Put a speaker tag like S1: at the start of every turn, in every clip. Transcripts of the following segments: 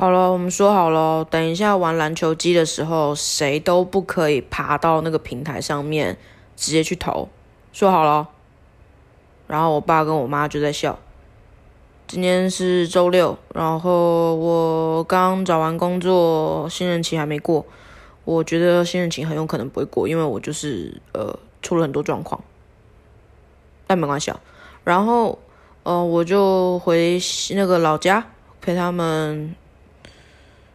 S1: 好了，我们说好了，等一下玩篮球机的时候，谁都不可以爬到那个平台上面直接去投，说好了。然后我爸跟我妈就在笑。今天是周六，然后我刚找完工作，新人期还没过。我觉得新人期很有可能不会过，因为我就是呃出了很多状况，但没关系啊。然后呃我就回那个老家陪他们。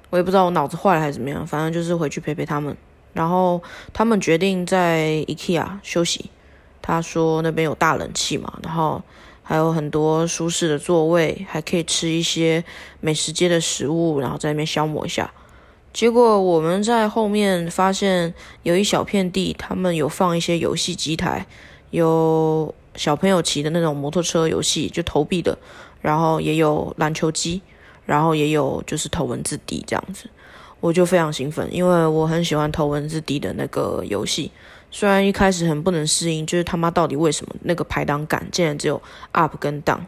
S1: 我也不知道我脑子坏了还是怎么样，反正就是回去陪陪他们。然后他们决定在 IKEA 休息。他说那边有大冷气嘛，然后还有很多舒适的座位，还可以吃一些美食街的食物，然后在那边消磨一下。结果我们在后面发现有一小片地，他们有放一些游戏机台，有小朋友骑的那种摩托车游戏，就投币的，然后也有篮球机。然后也有就是投文字 D 这样子，我就非常兴奋，因为我很喜欢投文字 D 的那个游戏。虽然一开始很不能适应，就是他妈到底为什么那个排档杆竟然只有 up 跟 down，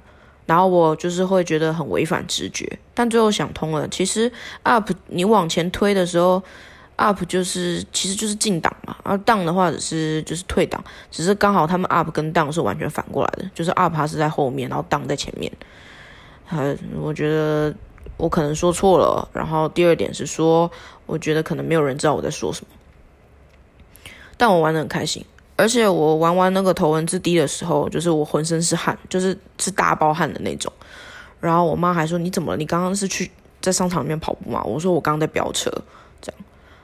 S1: 然后我就是会觉得很违反直觉。但最后想通了，其实 up 你往前推的时候，up 就是其实就是进档嘛，然后 down 的话只是就是退档，只是刚好他们 up 跟 down 是完全反过来的，就是 up 它是在后面，然后 down 在前面。呃，我觉得。我可能说错了，然后第二点是说，我觉得可能没有人知道我在说什么，但我玩的很开心，而且我玩完那个头文字 D 的时候，就是我浑身是汗，就是是大包汗的那种。然后我妈还说：“你怎么了？你刚刚是去在商场里面跑步吗？”我说：“我刚刚在飙车。”这样。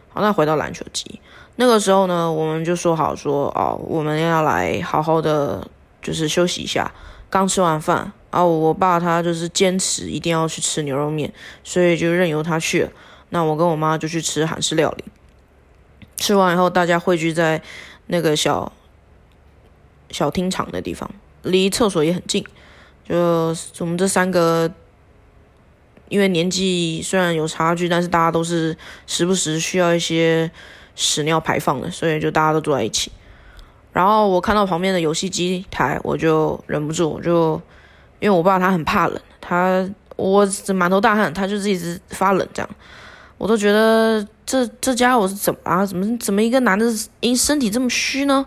S1: 好，那回到篮球机，那个时候呢，我们就说好说哦，我们要来好好的就是休息一下，刚吃完饭。啊，我爸他就是坚持一定要去吃牛肉面，所以就任由他去了。那我跟我妈就去吃韩式料理。吃完以后，大家汇聚在那个小小厅场的地方，离厕所也很近。就我们这三个，因为年纪虽然有差距，但是大家都是时不时需要一些屎尿排放的，所以就大家都坐在一起。然后我看到旁边的游戏机台，我就忍不住，我就。因为我爸他很怕冷，他我满头大汗，他就是一直发冷这样，我都觉得这这家伙是怎么啊？怎么怎么一个男的因身体这么虚呢？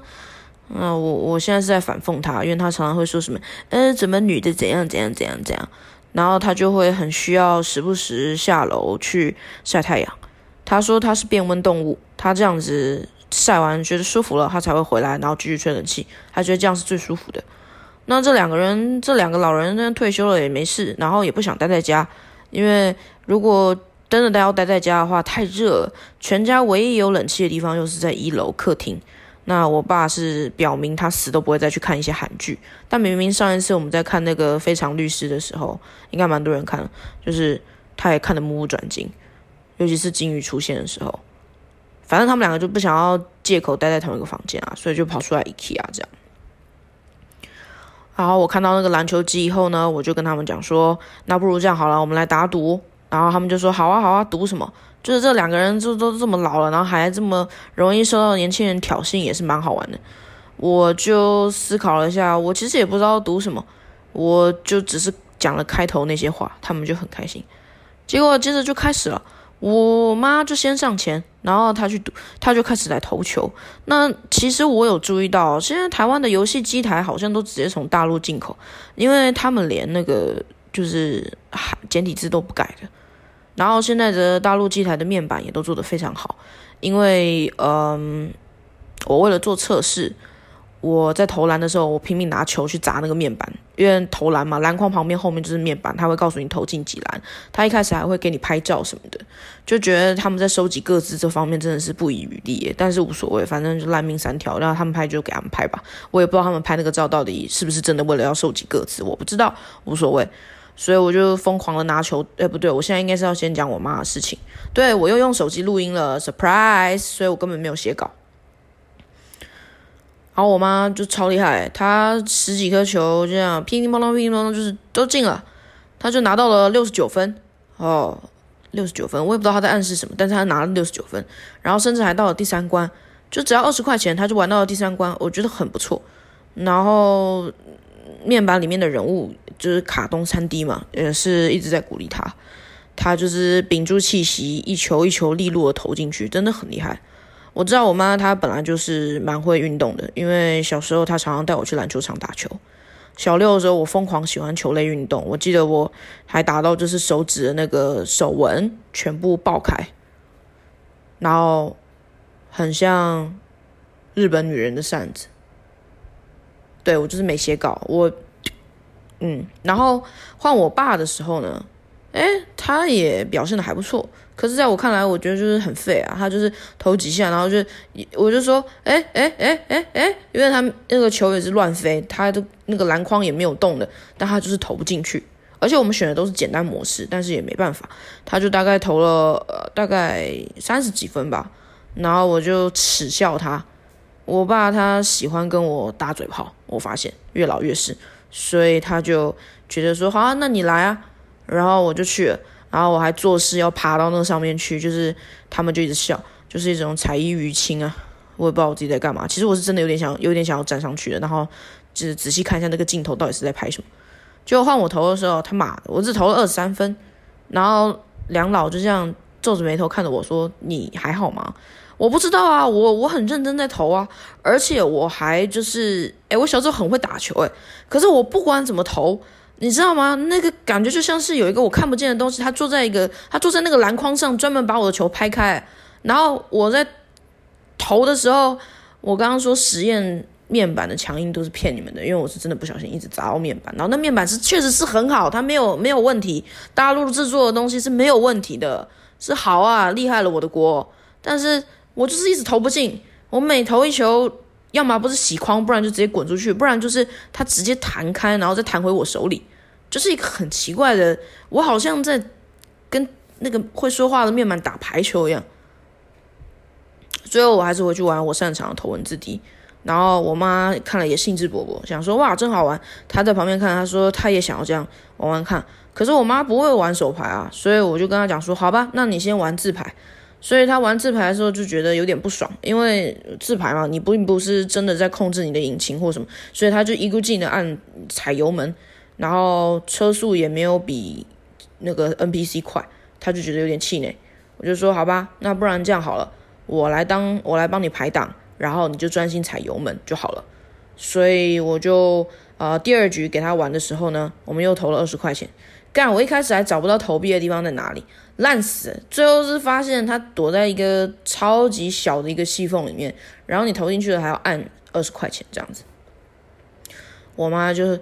S1: 嗯，我我现在是在反讽他，因为他常常会说什么，呃，怎么女的怎样怎样怎样怎样，然后他就会很需要时不时下楼去晒太阳。他说他是变温动物，他这样子晒完觉得舒服了，他才会回来，然后继续吹冷气，他觉得这样是最舒服的。那这两个人，这两个老人呢，退休了也没事，然后也不想待在家，因为如果真的要待在家的话，太热了。全家唯一有冷气的地方又是在一楼客厅。那我爸是表明他死都不会再去看一些韩剧，但明明上一次我们在看那个《非常律师》的时候，应该蛮多人看了，就是他也看得目不转睛，尤其是金鱼出现的时候。反正他们两个就不想要借口待在同一个房间啊，所以就跑出来 IKEA 这样。然后我看到那个篮球机以后呢，我就跟他们讲说，那不如这样好了，我们来打赌。然后他们就说好啊好啊，赌什么？就是这两个人就都这么老了，然后还这么容易受到年轻人挑衅，也是蛮好玩的。我就思考了一下，我其实也不知道赌什么，我就只是讲了开头那些话，他们就很开心。结果接着就开始了。我妈就先上前，然后她去赌，她就开始来投球。那其实我有注意到，现在台湾的游戏机台好像都直接从大陆进口，因为他们连那个就是简体字都不改的。然后现在的大陆机台的面板也都做得非常好，因为嗯，我为了做测试。我在投篮的时候，我拼命拿球去砸那个面板，因为投篮嘛，篮筐旁边后面就是面板，他会告诉你投进几篮。他一开始还会给你拍照什么的，就觉得他们在收集各自这方面真的是不遗余力。但是无所谓，反正就烂命三条，然后他们拍就给他们拍吧。我也不知道他们拍那个照到底是不是真的为了要收集各自，我不知道，无所谓。所以我就疯狂的拿球，哎，不对，我现在应该是要先讲我妈的事情。对我又用手机录音了，surprise，所以我根本没有写稿。然后我妈就超厉害，她十几颗球这样乒乒乓乓、乒乒乓乓，就是都进了，她就拿到了六十九分哦，六十九分，我也不知道她在暗示什么，但是她拿了六十九分，然后甚至还到了第三关，就只要二十块钱，她就玩到了第三关，我觉得很不错。然后面板里面的人物就是卡通三 D 嘛，也是一直在鼓励她。他就是屏住气息，一球一球利落的投进去，真的很厉害。我知道我妈她本来就是蛮会运动的，因为小时候她常常带我去篮球场打球。小六的时候，我疯狂喜欢球类运动，我记得我还打到就是手指的那个手纹全部爆开，然后很像日本女人的扇子。对我就是没写稿，我嗯，然后换我爸的时候呢。哎，他也表现的还不错，可是在我看来，我觉得就是很废啊。他就是投几下，然后就我就说，哎哎哎哎哎，因为他那个球也是乱飞，他的那个篮筐也没有动的，但他就是投不进去。而且我们选的都是简单模式，但是也没办法，他就大概投了大概三十几分吧。然后我就耻笑他，我爸他喜欢跟我打嘴炮，我发现越老越是，所以他就觉得说，好啊，那你来啊。然后我就去了，然后我还做事要爬到那上面去，就是他们就一直笑，就是一种彩衣娱亲啊，我也不知道我自己在干嘛。其实我是真的有点想，有点想要站上去的，然后就仔细看一下那个镜头到底是在拍什么。就换我投的时候，他妈的，我只投了二十三分，然后梁老就这样皱着眉头看着我说：“你还好吗？”我不知道啊，我我很认真在投啊，而且我还就是，哎，我小时候很会打球，哎，可是我不管怎么投。你知道吗？那个感觉就像是有一个我看不见的东西，他坐在一个，他坐在那个篮筐上，专门把我的球拍开。然后我在投的时候，我刚刚说实验面板的强硬都是骗你们的，因为我是真的不小心一直砸到面板。然后那面板是确实是很好，它没有没有问题，大陆制作的东西是没有问题的，是好啊，厉害了我的国。但是我就是一直投不进，我每投一球。要么不是洗筐，不然就直接滚出去，不然就是它直接弹开，然后再弹回我手里，就是一个很奇怪的，我好像在跟那个会说话的面板打排球一样。最后我还是回去玩我擅长的头文字 D，然后我妈看了也兴致勃勃，想说哇真好玩。她在旁边看，她说她也想要这样玩玩看。可是我妈不会玩手牌啊，所以我就跟她讲说好吧，那你先玩字牌。所以他玩自排的时候就觉得有点不爽，因为自排嘛，你并不是真的在控制你的引擎或什么，所以他就一股劲的按踩油门，然后车速也没有比那个 NPC 快，他就觉得有点气馁。我就说好吧，那不然这样好了，我来当我来帮你排档，然后你就专心踩油门就好了。所以我就呃第二局给他玩的时候呢，我们又投了二十块钱。干，我一开始还找不到投币的地方在哪里。烂死！最后是发现它躲在一个超级小的一个细缝里面，然后你投进去了还要按二十块钱这样子。我妈就是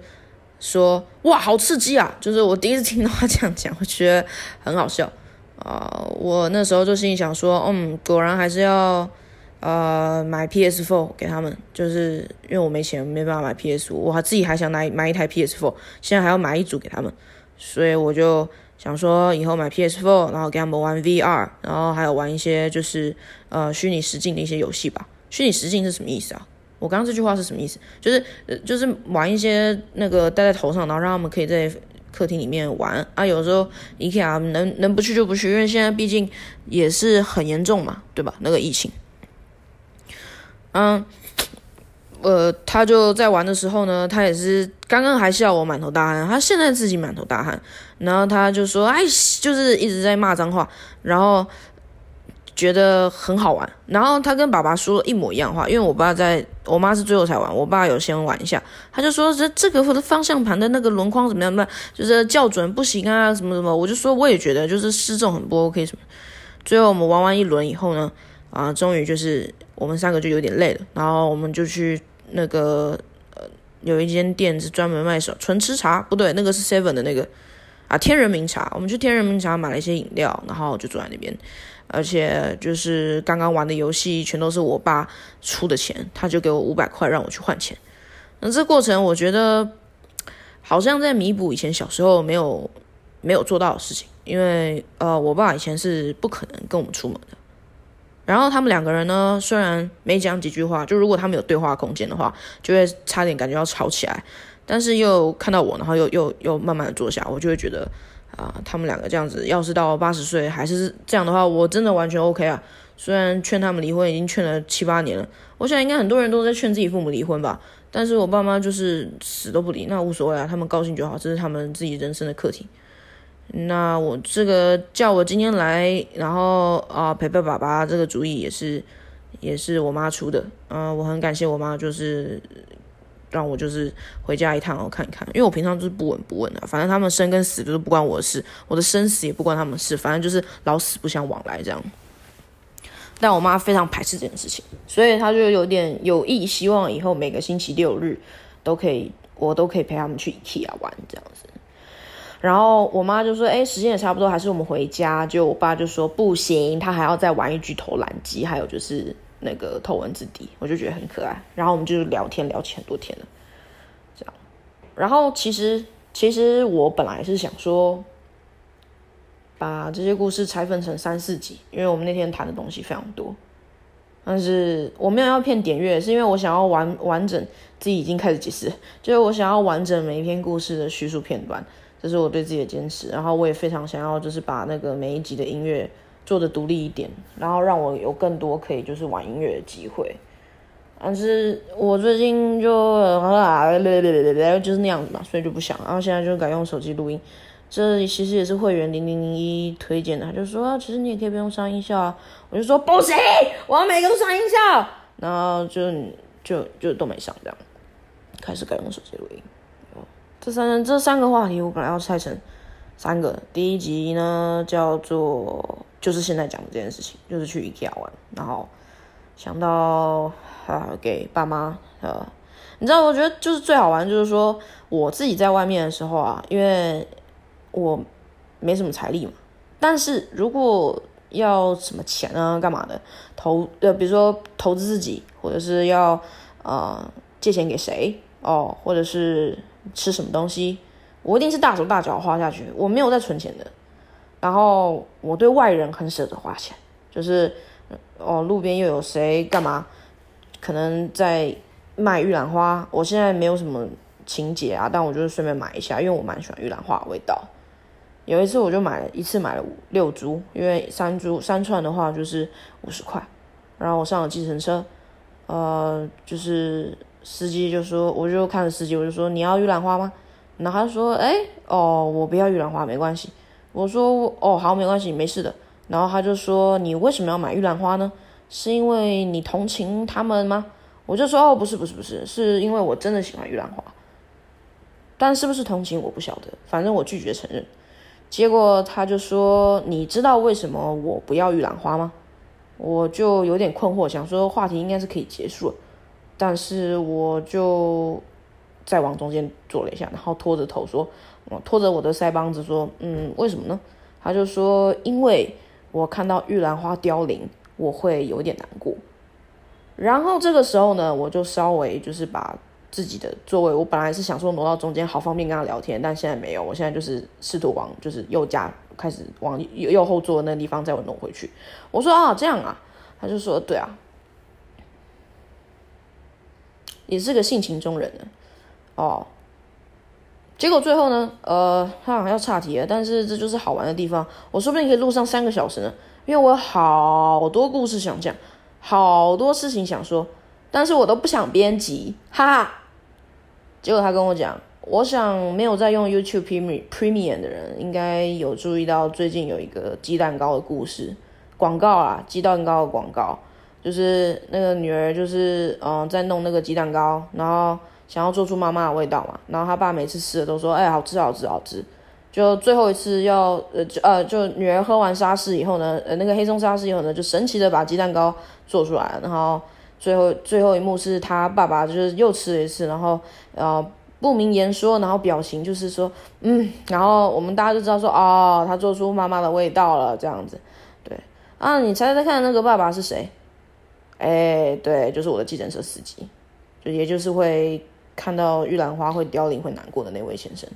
S1: 说：“哇，好刺激啊！”就是我第一次听到她这样讲，我觉得很好笑啊。我那时候就心里想说：“嗯，果然还是要呃买 PS4 给他们，就是因为我没钱，没办法买 PS5，我还自己还想买买一台 PS4，现在还要买一组给他们，所以我就。”想说以后买 PS4，然后给他们玩 VR，然后还有玩一些就是呃虚拟实境的一些游戏吧。虚拟实境是什么意思啊？我刚刚这句话是什么意思？就是就是玩一些那个戴在头上，然后让他们可以在客厅里面玩啊。有时候 IKEA 能能不去就不去，因为现在毕竟也是很严重嘛，对吧？那个疫情，嗯。呃，他就在玩的时候呢，他也是刚刚还笑我满头大汗，他现在自己满头大汗，然后他就说，哎，就是一直在骂脏话，然后觉得很好玩，然后他跟爸爸说了一模一样话，因为我爸在我妈是最后才玩，我爸有先玩一下，他就说这这个的方向盘的那个轮框怎么样那就是校准不行啊，什么什么，我就说我也觉得就是失重很不 OK 什么，最后我们玩完一轮以后呢，啊，终于就是我们三个就有点累了，然后我们就去。那个呃，有一间店是专门卖手纯吃茶，不对，那个是 Seven 的那个啊，天人茗茶。我们去天人茗茶买了一些饮料，然后就坐在那边，而且就是刚刚玩的游戏全都是我爸出的钱，他就给我五百块让我去换钱。那这过程我觉得好像在弥补以前小时候没有没有做到的事情，因为呃，我爸以前是不可能跟我们出门的。然后他们两个人呢，虽然没讲几句话，就如果他们有对话空间的话，就会差点感觉要吵起来。但是又看到我，然后又又又慢慢的坐下，我就会觉得啊，他们两个这样子，要是到八十岁还是这样的话，我真的完全 OK 啊。虽然劝他们离婚已经劝了七八年了，我想应该很多人都在劝自己父母离婚吧。但是我爸妈就是死都不离，那无所谓啊，他们高兴就好，这是他们自己人生的课题。那我这个叫我今天来，然后啊陪陪爸爸这个主意也是也是我妈出的，嗯，我很感谢我妈，就是让我就是回家一趟我看一看，因为我平常就是不闻不问的，反正他们生跟死都是不关我的事，我的生死也不关他们事，反正就是老死不相往来这样。但我妈非常排斥这件事情，所以她就有点有意希望以后每个星期六日都可以，我都可以陪他们去 IKEA 玩这样子。然后我妈就说：“哎，时间也差不多，还是我们回家。”就我爸就说：“不行，他还要再玩一局投篮机，还有就是那个投蚊子笛。”我就觉得很可爱。然后我们就聊天聊起很多天了，这样。然后其实其实我本来是想说。把这些故事拆分成三四集，因为我们那天谈的东西非常多。但是我没有要骗点阅，是因为我想要完完整，自己已经开始解释，就是我想要完整每一篇故事的叙述片段，这是我对自己的坚持。然后我也非常想要，就是把那个每一集的音乐做的独立一点，然后让我有更多可以就是玩音乐的机会。但是我最近就啊，就是那样子嘛，所以就不想。然后现在就改用手机录音。这其实也是会员零零零一推荐的，他就说其实你也可以不用上音效啊，我就说不行，我要每个都上音效，然后就就就都没上这样，开始改用手机录音。这三这三个话题我本来要拆成三个，第一集呢叫做就是现在讲的这件事情，就是去 IKEA 玩，然后想到啊给爸妈呃，你知道我觉得就是最好玩就是说我自己在外面的时候啊，因为。我没什么财力嘛，但是如果要什么钱啊，干嘛的投呃，比如说投资自己，或者是要呃借钱给谁哦，或者是吃什么东西，我一定是大手大脚花下去，我没有在存钱的。然后我对外人很舍得花钱，就是哦，路边又有谁干嘛，可能在卖玉兰花，我现在没有什么情节啊，但我就是顺便买一下，因为我蛮喜欢玉兰花的味道。有一次我就买了一次买了五六株，因为三株三串的话就是五十块，然后我上了计程车，呃，就是司机就说，我就看着司机，我就说你要玉兰花吗？然后他说，哎，哦，我不要玉兰花，没关系。我说，哦，好，没关系，没事的。然后他就说，你为什么要买玉兰花呢？是因为你同情他们吗？我就说，哦，不是，不是，不是，是因为我真的喜欢玉兰花。但是不是同情我不晓得，反正我拒绝承认。结果他就说：“你知道为什么我不要玉兰花吗？”我就有点困惑，想说话题应该是可以结束了，但是我就再往中间坐了一下，然后拖着头说：“我拖着我的腮帮子说，嗯，为什么呢？”他就说：“因为我看到玉兰花凋零，我会有点难过。”然后这个时候呢，我就稍微就是把。自己的座位，我本来是想说挪到中间，好方便跟他聊天，但现在没有。我现在就是试图往就是右架开始往右后座那个地方再弄回去。我说啊，这样啊，他就说对啊，也是个性情中人呢哦。结果最后呢，呃，他好像要岔题了，但是这就是好玩的地方。我说不定可以录上三个小时呢，因为我有好多故事想讲，好多事情想说，但是我都不想编辑，哈哈。结果他跟我讲，我想没有在用 YouTube Premium 的人，应该有注意到最近有一个鸡蛋糕的故事广告啊，鸡蛋糕的广告，就是那个女儿就是嗯在弄那个鸡蛋糕，然后想要做出妈妈的味道嘛，然后他爸每次吃的都说，哎，好吃好吃好吃，就最后一次要呃就呃就女儿喝完沙士以后呢，呃那个黑松沙士以后呢，就神奇的把鸡蛋糕做出来，然后。最后最后一幕是他爸爸就是又吃了一次，然后呃不明言说，然后表情就是说嗯，然后我们大家就知道说哦，他做出妈妈的味道了这样子，对啊，你猜猜看那个爸爸是谁？哎，对，就是我的计程车司机，就也就是会看到玉兰花会凋零会难过的那位先生。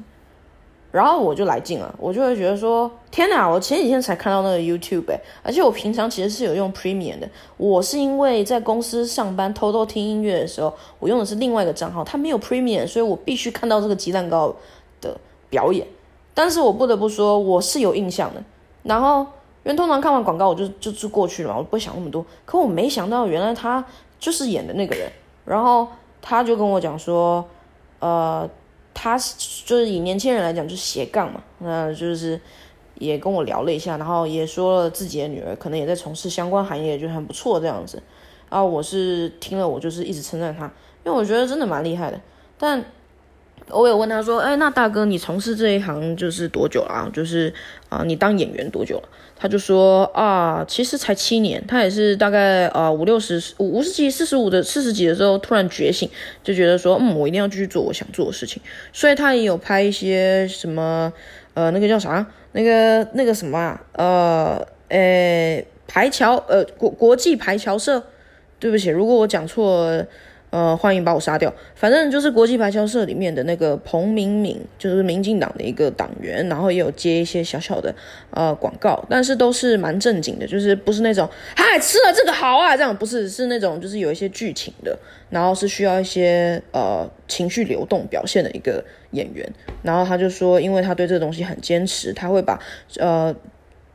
S1: 然后我就来劲了，我就会觉得说，天哪！我前几天才看到那个 YouTube，而且我平常其实是有用 Premium 的。我是因为在公司上班偷偷听音乐的时候，我用的是另外一个账号，它没有 Premium，所以我必须看到这个鸡蛋糕的表演。但是我不得不说，我是有印象的。然后，因为通常看完广告我就就就过去了嘛，我不想那么多。可我没想到，原来他就是演的那个人。然后他就跟我讲说，呃。他就是以年轻人来讲，就是斜杠嘛，那就是也跟我聊了一下，然后也说了自己的女儿可能也在从事相关行业，就很不错这样子。然后我是听了，我就是一直称赞他，因为我觉得真的蛮厉害的。但我有问他说：“哎，那大哥，你从事这一行就是多久了？就是啊，你当演员多久了？”他就说：“啊，其实才七年。他也是大概呃五六十五五十几四十五的四十几的时候突然觉醒，就觉得说，嗯，我一定要继续做我想做的事情。所以他也有拍一些什么呃那个叫啥那个那个什么啊呃呃排桥呃国国际排桥社。对不起，如果我讲错。”呃，欢迎把我杀掉。反正就是国际排球社里面的那个彭明敏，就是民进党的一个党员，然后也有接一些小小的呃广告，但是都是蛮正经的，就是不是那种嗨吃了这个好啊这样，不是是那种就是有一些剧情的，然后是需要一些呃情绪流动表现的一个演员。然后他就说，因为他对这个东西很坚持，他会把呃。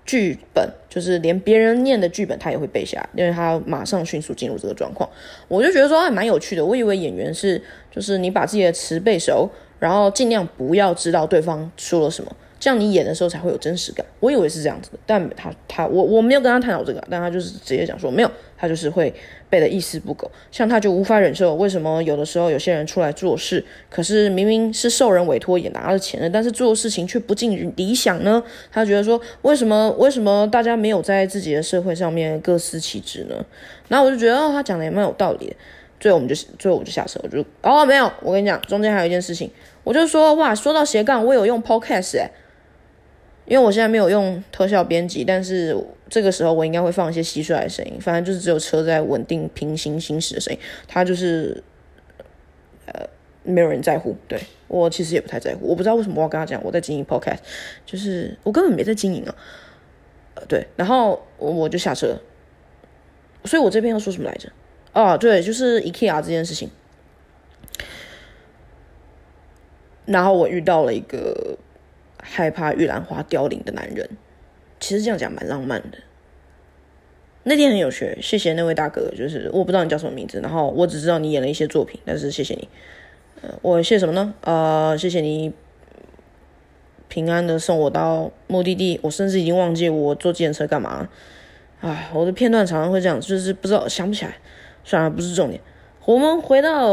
S1: 剧本就是连别人念的剧本他也会背下来，因为他马上迅速进入这个状况。我就觉得说还蛮有趣的。我以为演员是就是你把自己的词背熟，然后尽量不要知道对方说了什么。这样你演的时候才会有真实感。我以为是这样子的，但他他我我没有跟他探讨这个，但他就是直接讲说没有，他就是会背的一丝不苟。像他就无法忍受为什么有的时候有些人出来做事，可是明明是受人委托也拿了钱的，但是做事情却不尽理想呢？他觉得说为什么为什么大家没有在自己的社会上面各司其职呢？然后我就觉得，他讲的也蛮有道理的。最后我们就最后我就下车，我就哦没有，我跟你讲，中间还有一件事情，我就说哇，说到斜杠，我有用 Podcast 哎。因为我现在没有用特效编辑，但是这个时候我应该会放一些蟋蟀的声音，反正就是只有车在稳定平行行驶的声音，它就是呃没有人在乎，对我其实也不太在乎，我不知道为什么我要跟他讲我在经营 podcast，就是我根本没在经营啊，呃对，然后我我就下车，所以我这边要说什么来着？哦对，就是 IKEA 这件事情，然后我遇到了一个。害怕玉兰花凋零的男人，其实这样讲蛮浪漫的。那天很有趣，谢谢那位大哥，就是我不知道你叫什么名字，然后我只知道你演了一些作品，但是谢谢你。呃，我谢什么呢？呃，谢谢你平安的送我到目的地，我甚至已经忘记我坐计程车干嘛。啊，我的片段常常会这样，就是不知道想不起来，算了，不是重点。我们回到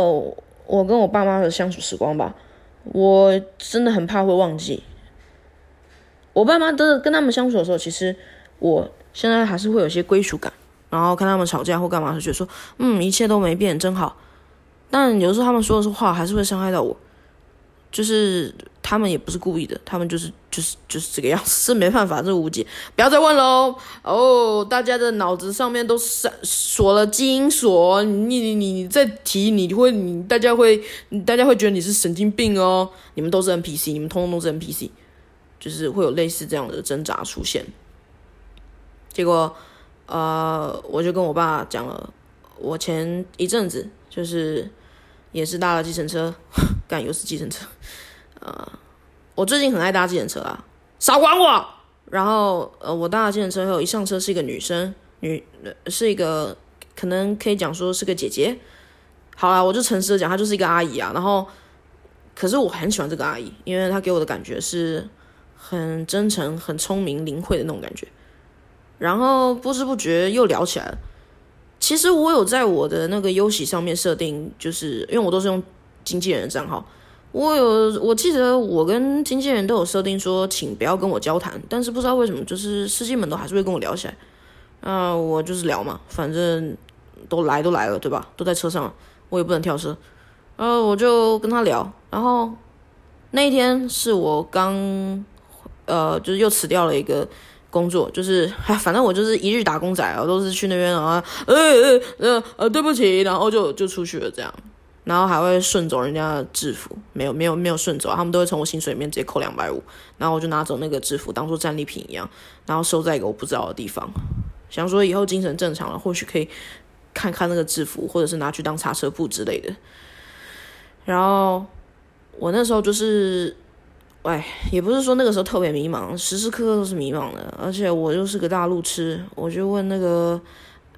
S1: 我跟我爸妈的相处时光吧，我真的很怕会忘记。我爸妈都是跟他们相处的时候，其实我现在还是会有些归属感。然后看他们吵架或干嘛，就觉得说，嗯，一切都没变，真好。但有时候他们说的话还是会伤害到我，就是他们也不是故意的，他们就是就是就是这个样子，是没办法，这无解。不要再问喽。哦，大家的脑子上面都锁锁了基因锁，你你你你再提，你会你大家会大家会觉得你是神经病哦。你们都是 NPC，你们通通都是 NPC。就是会有类似这样的挣扎出现，结果，呃，我就跟我爸讲了，我前一阵子就是也是搭了计程车，干又是计程车，呃，我最近很爱搭计程车啊，少管我。然后，呃，我搭了计程车后，一上车是一个女生，女是一个可能可以讲说是个姐姐，好啦，我就诚实的讲，她就是一个阿姨啊。然后，可是我很喜欢这个阿姨，因为她给我的感觉是。很真诚、很聪明、灵慧的那种感觉，然后不知不觉又聊起来了。其实我有在我的那个优喜上面设定，就是因为我都是用经纪人的账号，我有我记得我跟经纪人都有设定说，请不要跟我交谈。但是不知道为什么，就是司机们都还是会跟我聊起来。啊，我就是聊嘛，反正都来都来了，对吧？都在车上，我也不能跳车。呃，我就跟他聊。然后那一天是我刚。呃，就是又辞掉了一个工作，就是哎，反正我就是一日打工仔啊，都是去那边啊，呃呃呃呃，对不起，然后就就出去了这样，然后还会顺走人家的制服，没有没有没有顺走，他们都会从我薪水里面直接扣两百五，然后我就拿走那个制服当做战利品一样，然后收在一个我不知道的地方，想说以后精神正常了，或许可以看看那个制服，或者是拿去当擦车布之类的，然后我那时候就是。喂，也不是说那个时候特别迷茫，时时刻刻都是迷茫的。而且我又是个大路痴，我就问那个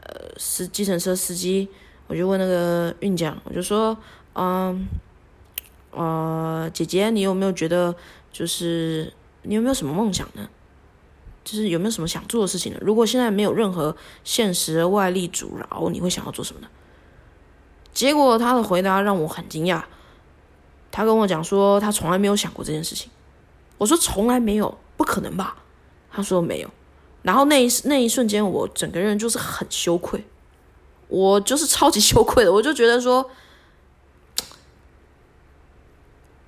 S1: 呃司计程车司机，我就问那个运讲，我就说，嗯，呃，姐姐，你有没有觉得，就是你有没有什么梦想呢？就是有没有什么想做的事情呢？如果现在没有任何现实的外力阻挠，你会想要做什么呢？结果他的回答让我很惊讶，他跟我讲说他从来没有想过这件事情。我说从来没有，不可能吧？他说没有。然后那一那一瞬间，我整个人就是很羞愧，我就是超级羞愧的，我就觉得说，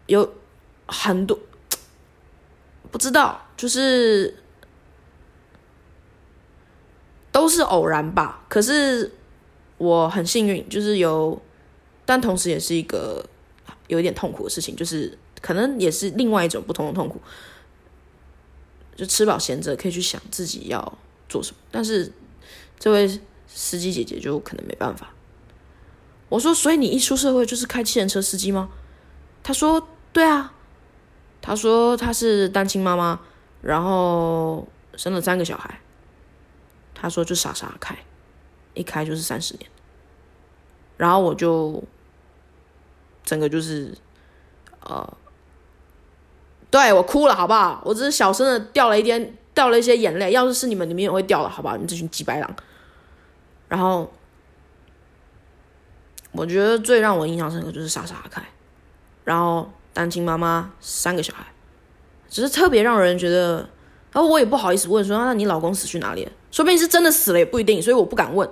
S1: 有很多不知道，就是都是偶然吧。可是我很幸运，就是有，但同时也是一个有一点痛苦的事情，就是可能也是另外一种不同的痛苦。就吃饱闲着可以去想自己要做什么，但是这位司机姐姐就可能没办法。我说，所以你一出社会就是开汽车司机吗？她说，对啊。她说她是单亲妈妈，然后生了三个小孩。她说就傻傻开，一开就是三十年。然后我就整个就是呃。对我哭了，好不好？我只是小声的掉了一点，掉了一些眼泪。要是是你们，你们也会掉的，好不好？你们这群鸡白狼。然后，我觉得最让我印象深刻就是傻傻开，然后单亲妈妈三个小孩，只是特别让人觉得，然后我也不好意思问说，那你老公死去哪里了？说不定是真的死了，也不一定，所以我不敢问。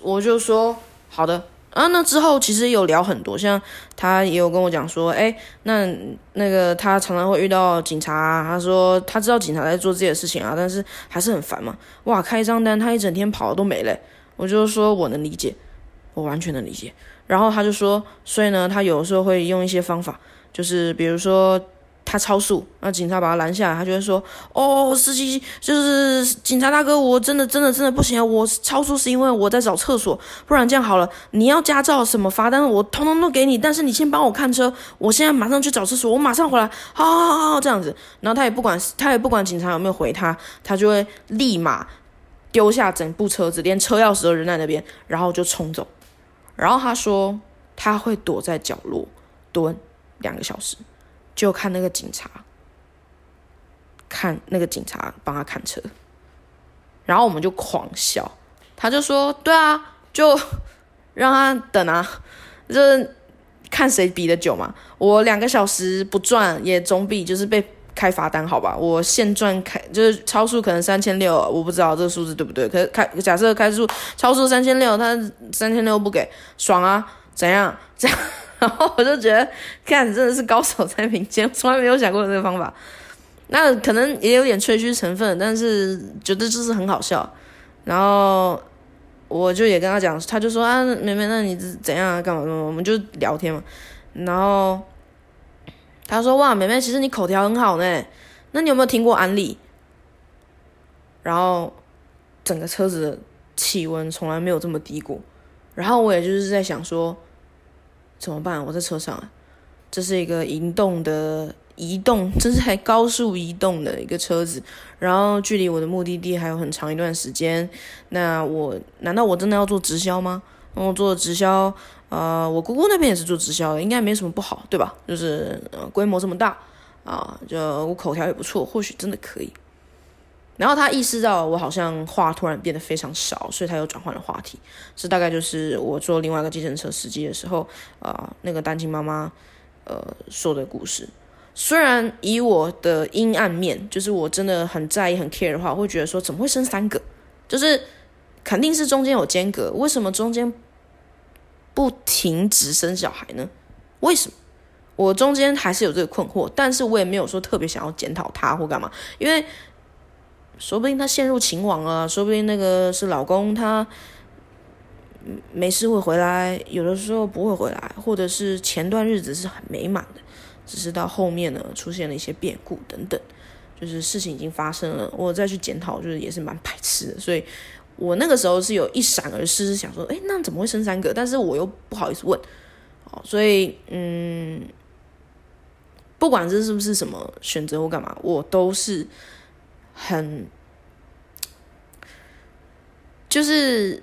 S1: 我就说好的。啊，那之后其实有聊很多，像他也有跟我讲说，哎，那那个他常常会遇到警察，他说他知道警察在做这些事情啊，但是还是很烦嘛。哇，开一张单，他一整天跑都没嘞。我就说我能理解，我完全能理解。然后他就说，所以呢，他有时候会用一些方法，就是比如说。他超速，那警察把他拦下来，他就会说：“哦，司机，就是警察大哥，我真的真的真的不行，我超速是因为我在找厕所，不然这样好了，你要驾照什么罚单，我通通都给你，但是你先帮我看车，我现在马上去找厕所，我马上回来，好好好好这样子。然后他也不管，他也不管警察有没有回他，他就会立马丢下整部车子，连车钥匙都扔在那边，然后就冲走。然后他说他会躲在角落蹲两个小时。”就看那个警察，看那个警察帮他看车，然后我们就狂笑。他就说：“对啊，就让他等啊，就是看谁比的久嘛。我两个小时不赚，也总比就是被开罚单好吧？我现赚开就是超速，可能三千六，我不知道这个数字对不对。可是开假设开速超速三千六，他三千六不给，爽啊？怎样？这样？”然后我就觉得，看真的是高手在民间，从来没有想过这个方法。那可能也有点吹嘘成分，但是觉得就是很好笑。然后我就也跟他讲，他就说啊，妹妹，那你怎样啊？干嘛干嘛？我们就聊天嘛。然后他说哇，妹妹，其实你口条很好呢。那你有没有听过安利？然后整个车子的气温从来没有这么低过。然后我也就是在想说。怎么办？我在车上，这是一个移动的移动，这是还高速移动的一个车子，然后距离我的目的地还有很长一段时间。那我难道我真的要做直销吗？我做直销，呃，我姑姑那边也是做直销的，应该没什么不好，对吧？就是规模这么大啊，就我口条也不错，或许真的可以。然后他意识到我好像话突然变得非常少，所以他又转换了话题。是大概就是我做另外一个计程车司机的时候，啊，那个单亲妈妈，呃，说的故事。虽然以我的阴暗面，就是我真的很在意、很 care 的话，我会觉得说怎么会生三个？就是肯定是中间有间隔，为什么中间不停止生小孩呢？为什么？我中间还是有这个困惑，但是我也没有说特别想要检讨他或干嘛，因为。说不定他陷入情网了，说不定那个是老公，他没事会回来，有的时候不会回来，或者是前段日子是很美满的，只是到后面呢出现了一些变故等等，就是事情已经发生了，我再去检讨，就是也是蛮排斥的，所以我那个时候是有一闪而逝，想说，哎，那怎么会生三个？但是我又不好意思问，哦，所以嗯，不管这是不是什么选择或干嘛，我都是。很，就是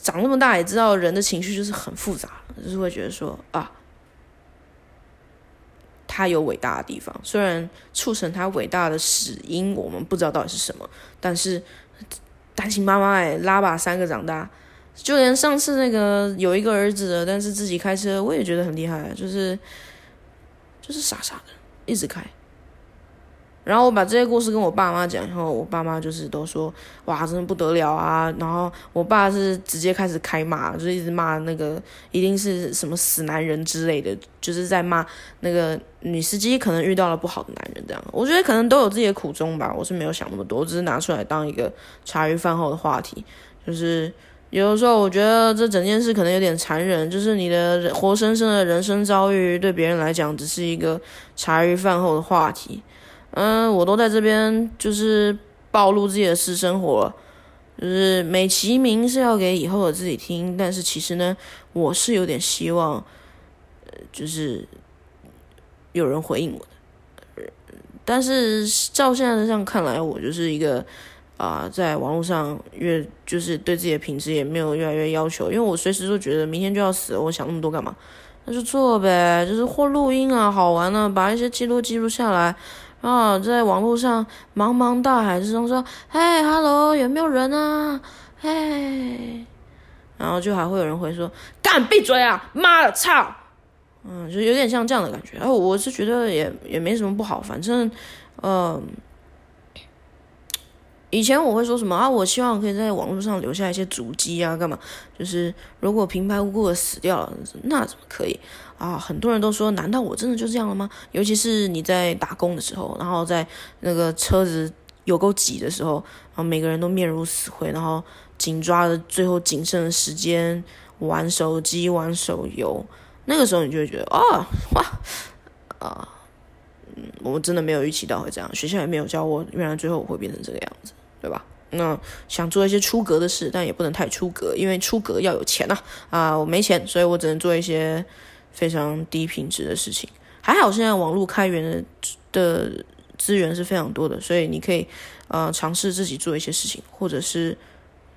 S1: 长那么大也知道人的情绪就是很复杂，就是会觉得说啊，他有伟大的地方，虽然促成他伟大的死因我们不知道到底是什么，但是单亲妈妈哎，拉把三个长大，就连上次那个有一个儿子的，但是自己开车，我也觉得很厉害，就是就是傻傻的一直开。然后我把这些故事跟我爸妈讲以后，我爸妈就是都说哇，真的不得了啊！然后我爸是直接开始开骂，就一直骂那个一定是什么死男人之类的，就是在骂那个女司机可能遇到了不好的男人这样。我觉得可能都有自己的苦衷吧，我是没有想那么多，我只是拿出来当一个茶余饭后的话题。就是有的时候我觉得这整件事可能有点残忍，就是你的活生生的人生遭遇对别人来讲只是一个茶余饭后的话题。嗯，我都在这边，就是暴露自己的私生活，就是美其名是要给以后的自己听，但是其实呢，我是有点希望，呃，就是有人回应我的，但是照现在这样看来，我就是一个啊，在网络上越就是对自己的品质也没有越来越要求，因为我随时都觉得明天就要死了，我想那么多干嘛？那就做呗，就是或录音啊，好玩呢，把一些记录记录下来。啊，在网络上茫茫大海之中说：“嘿，hello，有没有人啊？嘿。”然后就还会有人回说：“干，闭嘴啊！妈的，操！”嗯，就有点像这样的感觉。然后我是觉得也也没什么不好，反正，嗯。以前我会说什么啊？我希望可以在网络上留下一些足迹啊，干嘛？就是如果平白无故的死掉了，那怎么可以啊？很多人都说，难道我真的就这样了吗？尤其是你在打工的时候，然后在那个车子有够挤的时候，然后每个人都面如死灰，然后紧抓着最后仅剩的时间玩手机、玩手游，那个时候你就会觉得啊，哇，啊，嗯，我们真的没有预期到会这样，学校也没有教我，原来最后我会变成这个样子。对吧？那想做一些出格的事，但也不能太出格，因为出格要有钱呐。啊，我没钱，所以我只能做一些非常低品质的事情。还好现在网络开源的的资源是非常多的，所以你可以呃尝试自己做一些事情，或者是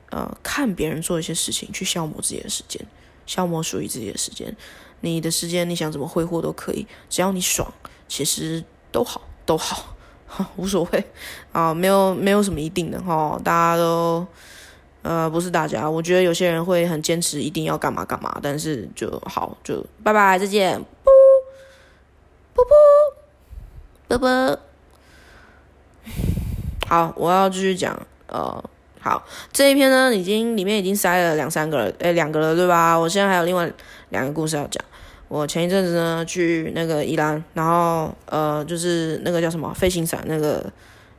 S1: 呃看别人做一些事情，去消磨自己的时间，消磨属于自己的时间。你的时间你想怎么挥霍都可以，只要你爽，其实都好，都好。无所谓。啊，没有没有什么一定的哈，大家都呃不是大家，我觉得有些人会很坚持一定要干嘛干嘛，但是就好就拜拜再见，啵啵啵啵啵，好，我要继续讲呃，好。这一篇呢已经里面已经塞了两三个了，哎两个了对吧？我现在还有另外两个故事要讲。我前一阵子呢去那个宜兰，然后呃就是那个叫什么飞行伞那个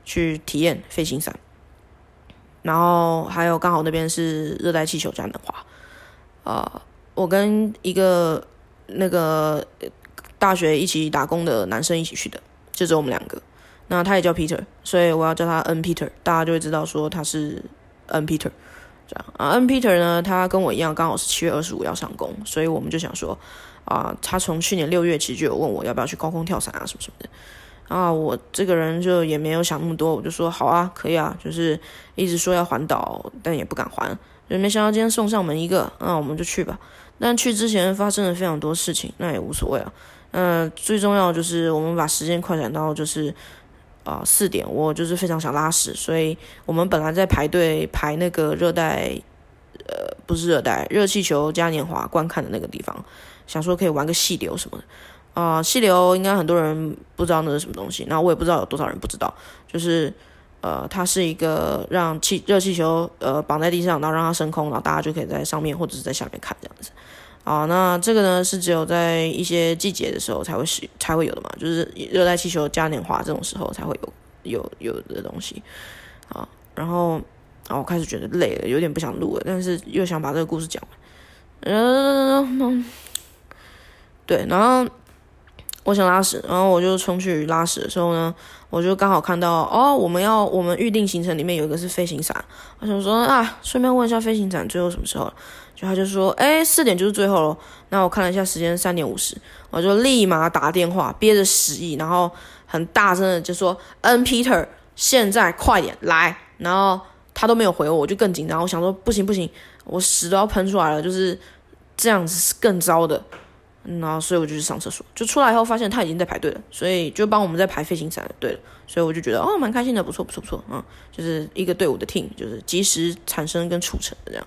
S1: 去体验飞行伞，然后还有刚好那边是热带气球嘉年华，呃我跟一个那个大学一起打工的男生一起去的，就只有我们两个，那他也叫 Peter，所以我要叫他 N Peter，大家就会知道说他是 N Peter，这样。啊 N Peter 呢他跟我一样刚好是七月二十五要上工，所以我们就想说。啊，他从去年六月其实就有问我要不要去高空跳伞啊什么什么的，啊，我这个人就也没有想那么多，我就说好啊，可以啊，就是一直说要环岛，但也不敢环，就没想到今天送上门一个，那我们就去吧。但去之前发生了非常多事情，那也无所谓啊。嗯，最重要就是我们把时间快转到就是啊四点，我就是非常想拉屎，所以我们本来在排队排那个热带，呃，不是热带热气球嘉年华观看的那个地方。想说可以玩个细流什么的，啊，细流应该很多人不知道那是什么东西，那我也不知道有多少人不知道，就是，呃，它是一个让气热气球呃绑在地上，然后让它升空，然后大家就可以在上面或者是在下面看这样子，啊，那这个呢是只有在一些季节的时候才会使才会有的嘛，就是热带气球嘉年华这种时候才会有有有的东西，啊，然后啊我开始觉得累了，有点不想录了，但是又想把这个故事讲完，嗯。对，然后我想拉屎，然后我就冲去拉屎的时候呢，我就刚好看到哦，我们要我们预定行程里面有一个是飞行伞，我想说啊，顺便问一下飞行伞最后什么时候？就他就说，哎，四点就是最后了。那我看了一下时间，三点五十，我就立马打电话，憋着屎意，然后很大声的就说，N Peter，现在快点来。然后他都没有回我，我就更紧张，我想说不行不行，我屎都要喷出来了，就是这样子是更糟的。然后所以我就去上厕所，就出来以后发现他已经在排队了，所以就帮我们在排飞行伞队了，所以我就觉得哦蛮开心的，不错不错不错，嗯，就是一个队伍的 team，就是及时产生跟促成这样。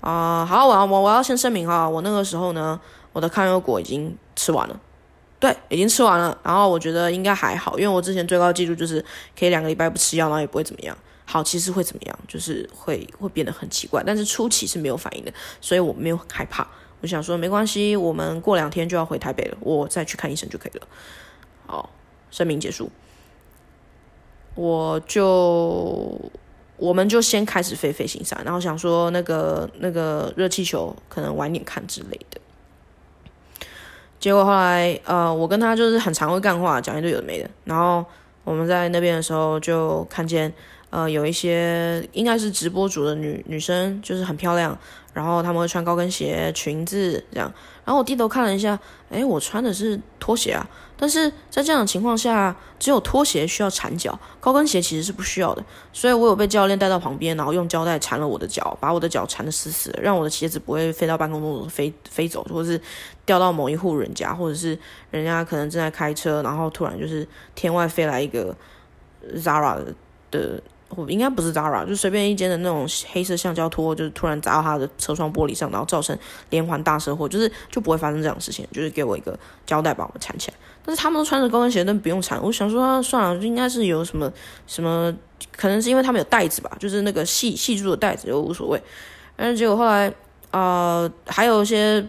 S1: 啊，好，我要我我要先声明哈，我那个时候呢，我的抗忧果已经吃完了，对，已经吃完了，然后我觉得应该还好，因为我之前最高记录就是可以两个礼拜不吃药，然后也不会怎么样。好，其实会怎么样？就是会会变得很奇怪，但是初期是没有反应的，所以我没有很害怕。我想说没关系，我们过两天就要回台北了，我再去看医生就可以了。好，声明结束，我就我们就先开始飞飞行伞，然后想说那个那个热气球可能晚点看之类的。结果后来呃，我跟他就是很常会干话，讲一堆有的没的，然后我们在那边的时候就看见。呃，有一些应该是直播主的女女生，就是很漂亮，然后他们会穿高跟鞋、裙子这样。然后我低头看了一下，哎，我穿的是拖鞋啊。但是在这样的情况下，只有拖鞋需要缠脚，高跟鞋其实是不需要的。所以我有被教练带到旁边，然后用胶带缠了我的脚，把我的脚缠得死死的，让我的鞋子不会飞到半空中飞飞走，或者是掉到某一户人家，或者是人家可能正在开车，然后突然就是天外飞来一个 Zara 的。我应该不是 Zara，就随便一间的那种黑色橡胶拖，就是突然砸到他的车窗玻璃上，然后造成连环大车祸，就是就不会发生这样的事情。就是给我一个胶带把我们缠起来，但是他们都穿着高跟鞋，但不用缠。我想说算了，应该是有什么什么，可能是因为他们有袋子吧，就是那个系系住的袋子就无所谓。但是结果后来啊，还有一些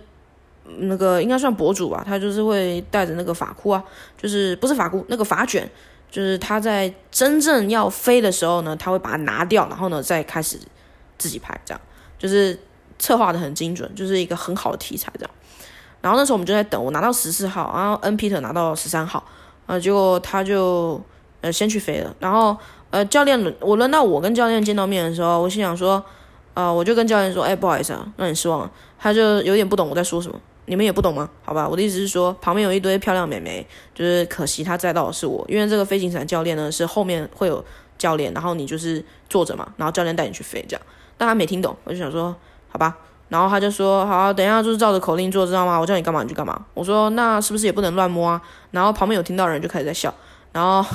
S1: 那个应该算博主吧，他就是会带着那个发箍啊，就是不是发箍，那个发卷。就是他在真正要飞的时候呢，他会把它拿掉，然后呢再开始自己拍，这样就是策划的很精准，就是一个很好的题材这样。然后那时候我们就在等，我拿到十四号，然后 N Peter 拿到十三号，呃，结果他就呃先去飞了。然后呃教练轮我轮到我跟教练见到面的时候，我心想说，呃我就跟教练说，哎不好意思啊，让你失望了。他就有点不懂我在说什么。你们也不懂吗？好吧，我的意思是说，旁边有一堆漂亮美眉，就是可惜她载到的是我，因为这个飞行伞教练呢是后面会有教练，然后你就是坐着嘛，然后教练带你去飞这样。但他没听懂，我就想说，好吧，然后他就说，好，等一下就是照着口令做，知道吗？我叫你干嘛你就干嘛。我说那是不是也不能乱摸啊？然后旁边有听到人就开始在笑，然后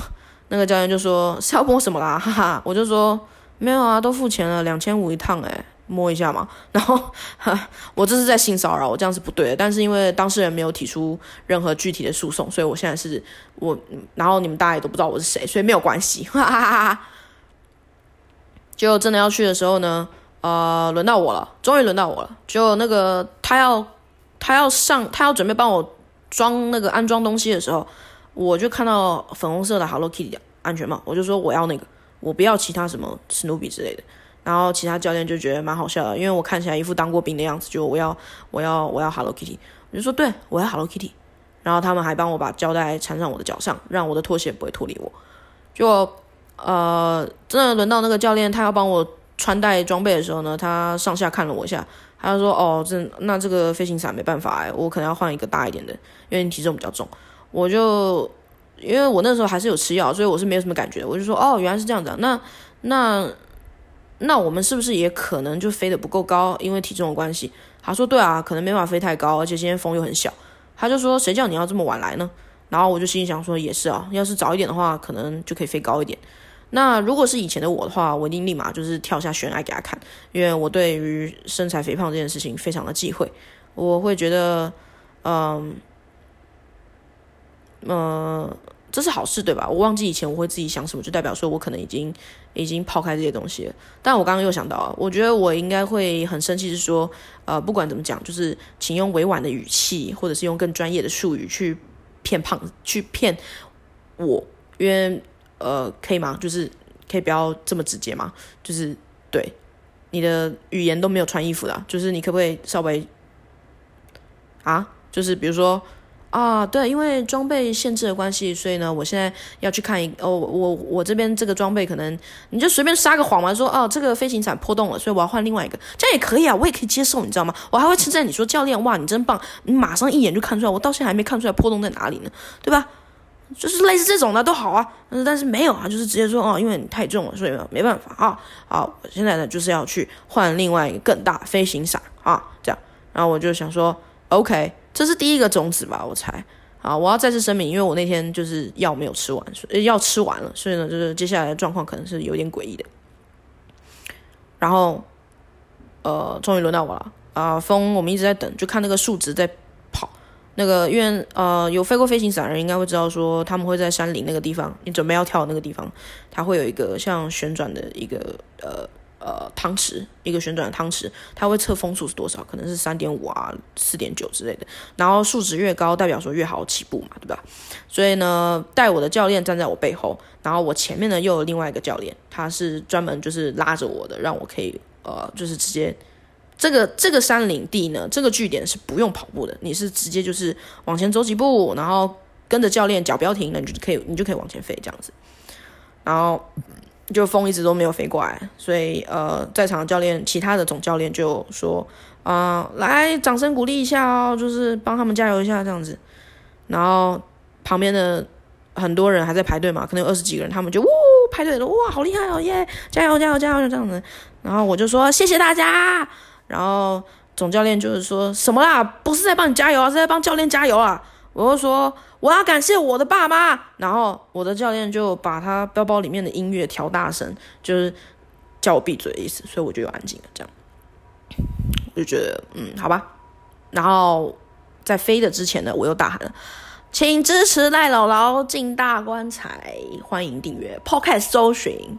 S1: 那个教练就说是要摸什么啦？哈哈，我就说没有啊，都付钱了，两千五一趟诶。摸一下嘛，然后我这是在性骚扰，我这样是不对的。但是因为当事人没有提出任何具体的诉讼，所以我现在是我，然后你们大家也都不知道我是谁，所以没有关系。哈哈哈哈就真的要去的时候呢，呃，轮到我了，终于轮到我了。就那个他要他要上，他要准备帮我装那个安装东西的时候，我就看到粉红色的 Hello Kitty 安全帽，我就说我要那个，我不要其他什么史努比之类的。然后其他教练就觉得蛮好笑的，因为我看起来一副当过兵的样子，就我要我要我要 Hello Kitty，我就说对我要 Hello Kitty，然后他们还帮我把胶带缠上我的脚上，让我的拖鞋不会脱离我。就呃，真的轮到那个教练，他要帮我穿戴装备的时候呢，他上下看了我一下，他就说哦，这那这个飞行伞没办法哎，我可能要换一个大一点的，因为你体重比较重。我就因为我那时候还是有吃药，所以我是没有什么感觉，我就说哦，原来是这样子，那那。那我们是不是也可能就飞得不够高，因为体重的关系？他说对啊，可能没法飞太高，而且今天风又很小。他就说谁叫你要这么晚来呢？然后我就心里想说也是啊，要是早一点的话，可能就可以飞高一点。那如果是以前的我的话，我一定立马就是跳下悬崖给他看，因为我对于身材肥胖这件事情非常的忌讳，我会觉得，嗯，嗯。这是好事，对吧？我忘记以前我会自己想什么，就代表说我可能已经已经抛开这些东西了。但我刚刚又想到，我觉得我应该会很生气，是说，呃，不管怎么讲，就是请用委婉的语气，或者是用更专业的术语去骗胖，去骗我，因为呃，可以吗？就是可以不要这么直接吗？就是对你的语言都没有穿衣服的，就是你可不可以稍微啊？就是比如说。啊，对，因为装备限制的关系，所以呢，我现在要去看一哦，我我这边这个装备可能你就随便撒个谎嘛，说哦，这个飞行伞破洞了，所以我要换另外一个，这样也可以啊，我也可以接受，你知道吗？我还会称赞你说教练，哇，你真棒，你马上一眼就看出来，我到现在还没看出来破洞在哪里呢，对吧？就是类似这种的都好啊，但是没有啊，就是直接说哦，因为你太重了，所以没办法啊。好，我现在呢就是要去换另外一个更大飞行伞啊，这样，然后我就想说，OK。这是第一个种子吧，我猜。啊，我要再次声明，因为我那天就是药没有吃完，所以药吃完了，所以呢，就是接下来的状况可能是有点诡异的。然后，呃，终于轮到我了啊！风，我们一直在等，就看那个数值在跑。那个，因为呃，有飞过飞行伞的人应该会知道，说他们会在山林那个地方，你准备要跳的那个地方，它会有一个像旋转的一个呃。呃，汤匙一个旋转的汤匙，它会测风速是多少？可能是三点五啊，四点九之类的。然后数值越高，代表说越好起步嘛，对吧？所以呢，带我的教练站在我背后，然后我前面呢又有另外一个教练，他是专门就是拉着我的，让我可以呃，就是直接这个这个山岭地呢，这个据点是不用跑步的，你是直接就是往前走几步，然后跟着教练脚不要停，那你就可以你就可以往前飞这样子，然后。就风一直都没有飞过来，所以呃，在场的教练，其他的总教练就说啊，来掌声鼓励一下哦，就是帮他们加油一下这样子。然后旁边的很多人还在排队嘛，可能有二十几个人，他们就呜排队了，哇，好厉害哦耶，加油加油加油这样子。然后我就说谢谢大家。然后总教练就是说什么啦，不是在帮你加油啊，是在帮教练加油啊。我就说。我要感谢我的爸妈，然后我的教练就把他包包里面的音乐调大声，就是叫我闭嘴的意思，所以我就有安静了。这样，我就觉得嗯，好吧。然后在飞的之前呢，我又大喊了，请支持赖姥姥进大棺材，欢迎订阅 Podcast 搜寻。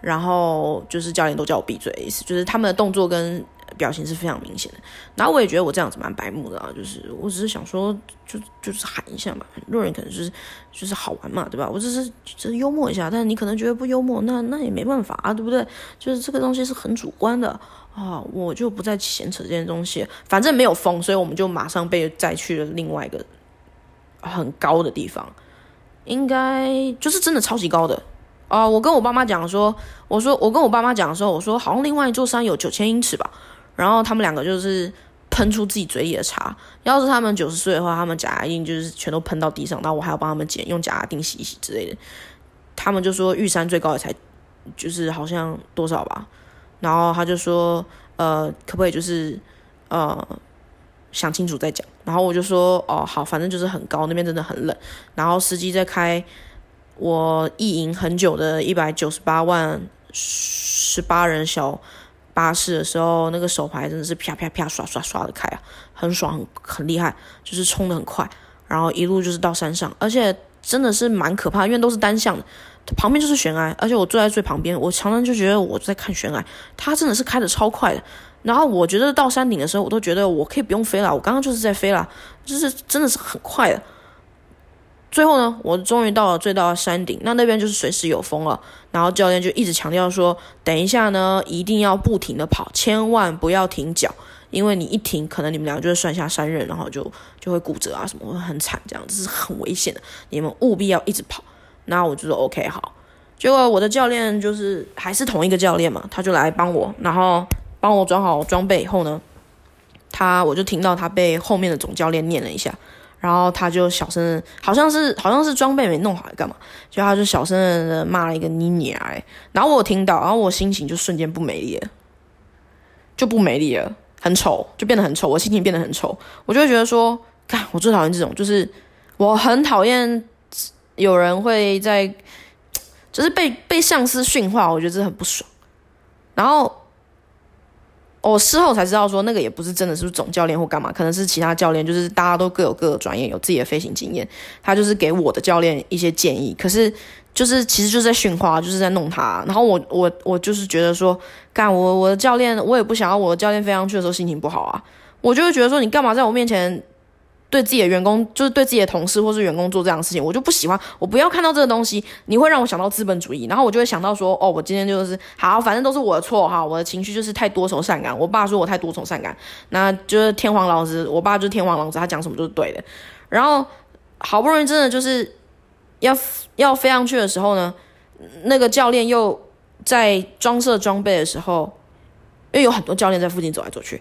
S1: 然后就是教练都叫我闭嘴的意思，就是他们的动作跟。表情是非常明显的，然后我也觉得我这样子蛮白目的啊，就是我只是想说，就就是喊一下嘛，很多人可能就是就是好玩嘛，对吧？我只是只是幽默一下，但你可能觉得不幽默，那那也没办法啊，对不对？就是这个东西是很主观的啊，我就不再闲扯这件东西，反正没有风，所以我们就马上被载去了另外一个很高的地方，应该就是真的超级高的啊！我跟我爸妈讲说，我说我跟我爸妈讲的时候，我说好像另外一座山有九千英尺吧。然后他们两个就是喷出自己嘴里的茶。要是他们九十岁的话，他们假牙印就是全都喷到地上，然后我还要帮他们剪，用假牙钉洗一洗之类的。他们就说玉山最高的才就是好像多少吧。然后他就说，呃，可不可以就是呃想清楚再讲。然后我就说，哦，好，反正就是很高，那边真的很冷。然后司机在开我意淫很久的一百九十八万十八人小。巴士的时候，那个手牌真的是啪啪啪刷刷刷的开啊，很爽，很很厉害，就是冲的很快，然后一路就是到山上，而且真的是蛮可怕，因为都是单向的，旁边就是悬崖，而且我坐在最旁边，我常常就觉得我在看悬崖，它真的是开的超快的，然后我觉得到山顶的时候，我都觉得我可以不用飞了，我刚刚就是在飞了，就是真的是很快的。最后呢，我终于到了最大的山顶，那那边就是随时有风了。然后教练就一直强调说，等一下呢，一定要不停的跑，千万不要停脚，因为你一停，可能你们两个就会摔下山刃，然后就就会骨折啊什么，会很惨，这样这是很危险的，你们务必要一直跑。那我就说 OK 好。结果我的教练就是还是同一个教练嘛，他就来帮我，然后帮我装好装备以后呢，他我就听到他被后面的总教练念了一下。然后他就小声，好像是好像是装备没弄好，干嘛？就他就小声的骂了一个妮妮哎，然后我听到，然后我心情就瞬间不美丽了，就不美丽了，很丑，就变得很丑，我心情变得很丑，我就会觉得说，看我最讨厌这种，就是我很讨厌有人会在，就是被被上司训话，我觉得这很不爽，然后。我事后才知道，说那个也不是真的是总教练或干嘛，可能是其他教练，就是大家都各有各的专业，有自己的飞行经验。他就是给我的教练一些建议，可是就是其实就是在训话，就是在弄他。然后我我我就是觉得说，干我我的教练，我也不想要我的教练飞上去的时候心情不好啊。我就会觉得说，你干嘛在我面前？对自己的员工，就是对自己的同事或是员工做这样的事情，我就不喜欢。我不要看到这个东西，你会让我想到资本主义，然后我就会想到说，哦，我今天就是好，反正都是我的错哈，我的情绪就是太多愁善感。我爸说我太多愁善感，那就是天皇老子，我爸就是天皇老子，他讲什么都是对的。然后好不容易真的就是要要飞上去的时候呢，那个教练又在装设装备的时候，因为有很多教练在附近走来走去，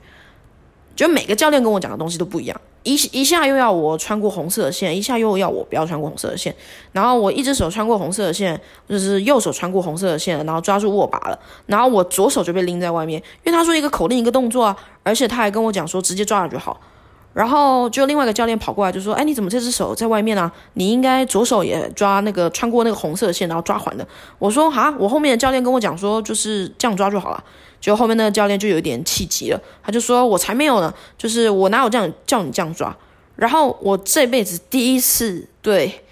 S1: 就每个教练跟我讲的东西都不一样。一一下又要我穿过红色的线，一下又要我不要穿过红色的线，然后我一只手穿过红色的线，就是右手穿过红色的线，然后抓住握把了，然后我左手就被拎在外面，因为他说一个口令一个动作啊，而且他还跟我讲说直接抓了就好，然后就另外一个教练跑过来就说：“哎，你怎么这只手在外面啊？你应该左手也抓那个穿过那个红色线，然后抓环的。”我说：“哈，我后面的教练跟我讲说，就是这样抓就好了。”就后面那个教练就有点气急了，他就说：“我才没有呢，就是我哪有这样叫你这样抓？”然后我这辈子第一次对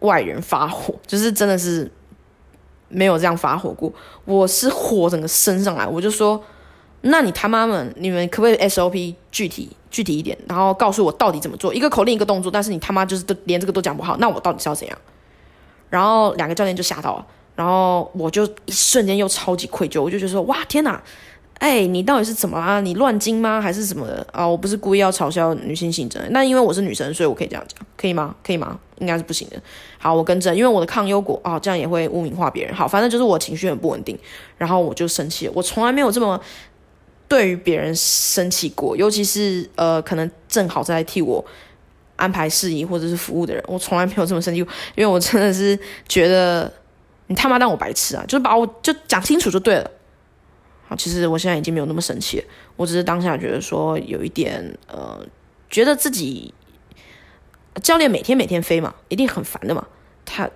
S1: 外人发火，就是真的是没有这样发火过。我是火整个升上来，我就说。那你他妈们，你们可不可以 SOP 具体具体一点，然后告诉我到底怎么做？一个口令一个动作，但是你他妈就是都连这个都讲不好，那我到底是要怎样？然后两个教练就吓到了，然后我就一瞬间又超级愧疚，我就觉得说哇天哪！哎，你到底是怎么啦？你乱经吗？还是什么的啊？我不是故意要嘲笑女性性征，那因为我是女生，所以我可以这样讲，可以吗？可以吗？应该是不行的。好，我更正，因为我的抗忧果啊，这样也会污名化别人。好，反正就是我情绪很不稳定，然后我就生气了。我从来没有这么。对于别人生气过，尤其是呃，可能正好在替我安排事宜或者是服务的人，我从来没有这么生气，因为我真的是觉得你他妈当我白痴啊！就是把我就讲清楚就对了。好，其实我现在已经没有那么生气，我只是当下觉得说有一点呃，觉得自己教练每天每天飞嘛，一定很烦的嘛。他，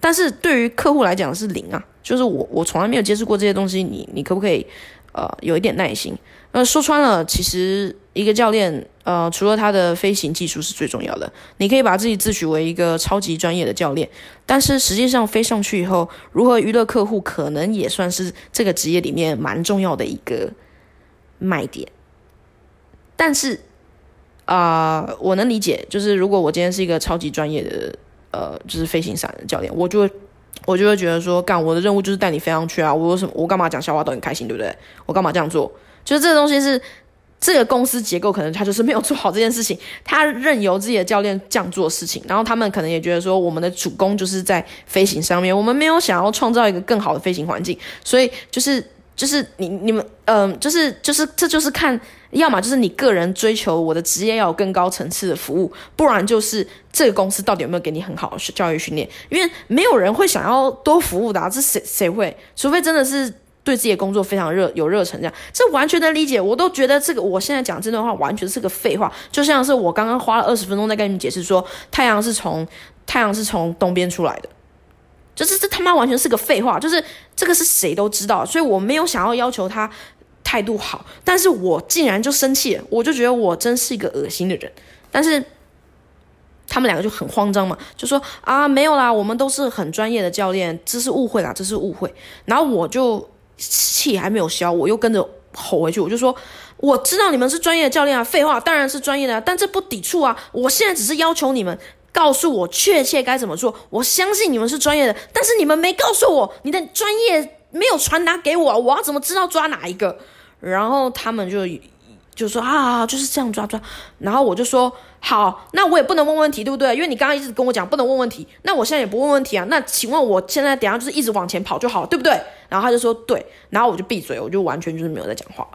S1: 但是对于客户来讲是零啊，就是我我从来没有接触过这些东西，你你可不可以？呃，有一点耐心。那说穿了，其实一个教练，呃，除了他的飞行技术是最重要的，你可以把自己自诩为一个超级专业的教练，但是实际上飞上去以后，如何娱乐客户，可能也算是这个职业里面蛮重要的一个卖点。但是，啊，我能理解，就是如果我今天是一个超级专业的，呃，就是飞行伞的教练，我就。我就会觉得说，干我的任务就是带你飞上去啊！我为什么我干嘛讲笑话都很开心，对不对？我干嘛这样做？就是这个东西是这个公司结构，可能他就是没有做好这件事情，他任由自己的教练这样做事情，然后他们可能也觉得说，我们的主攻就是在飞行上面，我们没有想要创造一个更好的飞行环境，所以就是就是你你们嗯，就是就是这就是看。要么就是你个人追求我的职业要有更高层次的服务，不然就是这个公司到底有没有给你很好的教育训练？因为没有人会想要多服务的，这谁谁会？除非真的是对自己的工作非常热有热忱，这样这完全能理解。我都觉得这个我现在讲这段话完全是个废话，就像是我刚刚花了二十分钟在跟你们解释说太阳是从太阳是从东边出来的，就是这他妈完全是个废话，就是这个是谁都知道，所以我没有想要要求他。态度好，但是我竟然就生气，我就觉得我真是一个恶心的人。但是他们两个就很慌张嘛，就说啊没有啦，我们都是很专业的教练，这是误会啦，这是误会。然后我就气还没有消，我又跟着吼回去，我就说我知道你们是专业的教练啊，废话当然是专业的啊，但这不抵触啊。我现在只是要求你们告诉我确切该怎么做，我相信你们是专业的，但是你们没告诉我你的专业没有传达给我，我要怎么知道抓哪一个？然后他们就就说啊，就是这样抓抓。然后我就说好，那我也不能问问题，对不对？因为你刚刚一直跟我讲不能问问题，那我现在也不问问题啊。那请问我现在等下就是一直往前跑就好，对不对？然后他就说对，然后我就闭嘴，我就完全就是没有在讲话。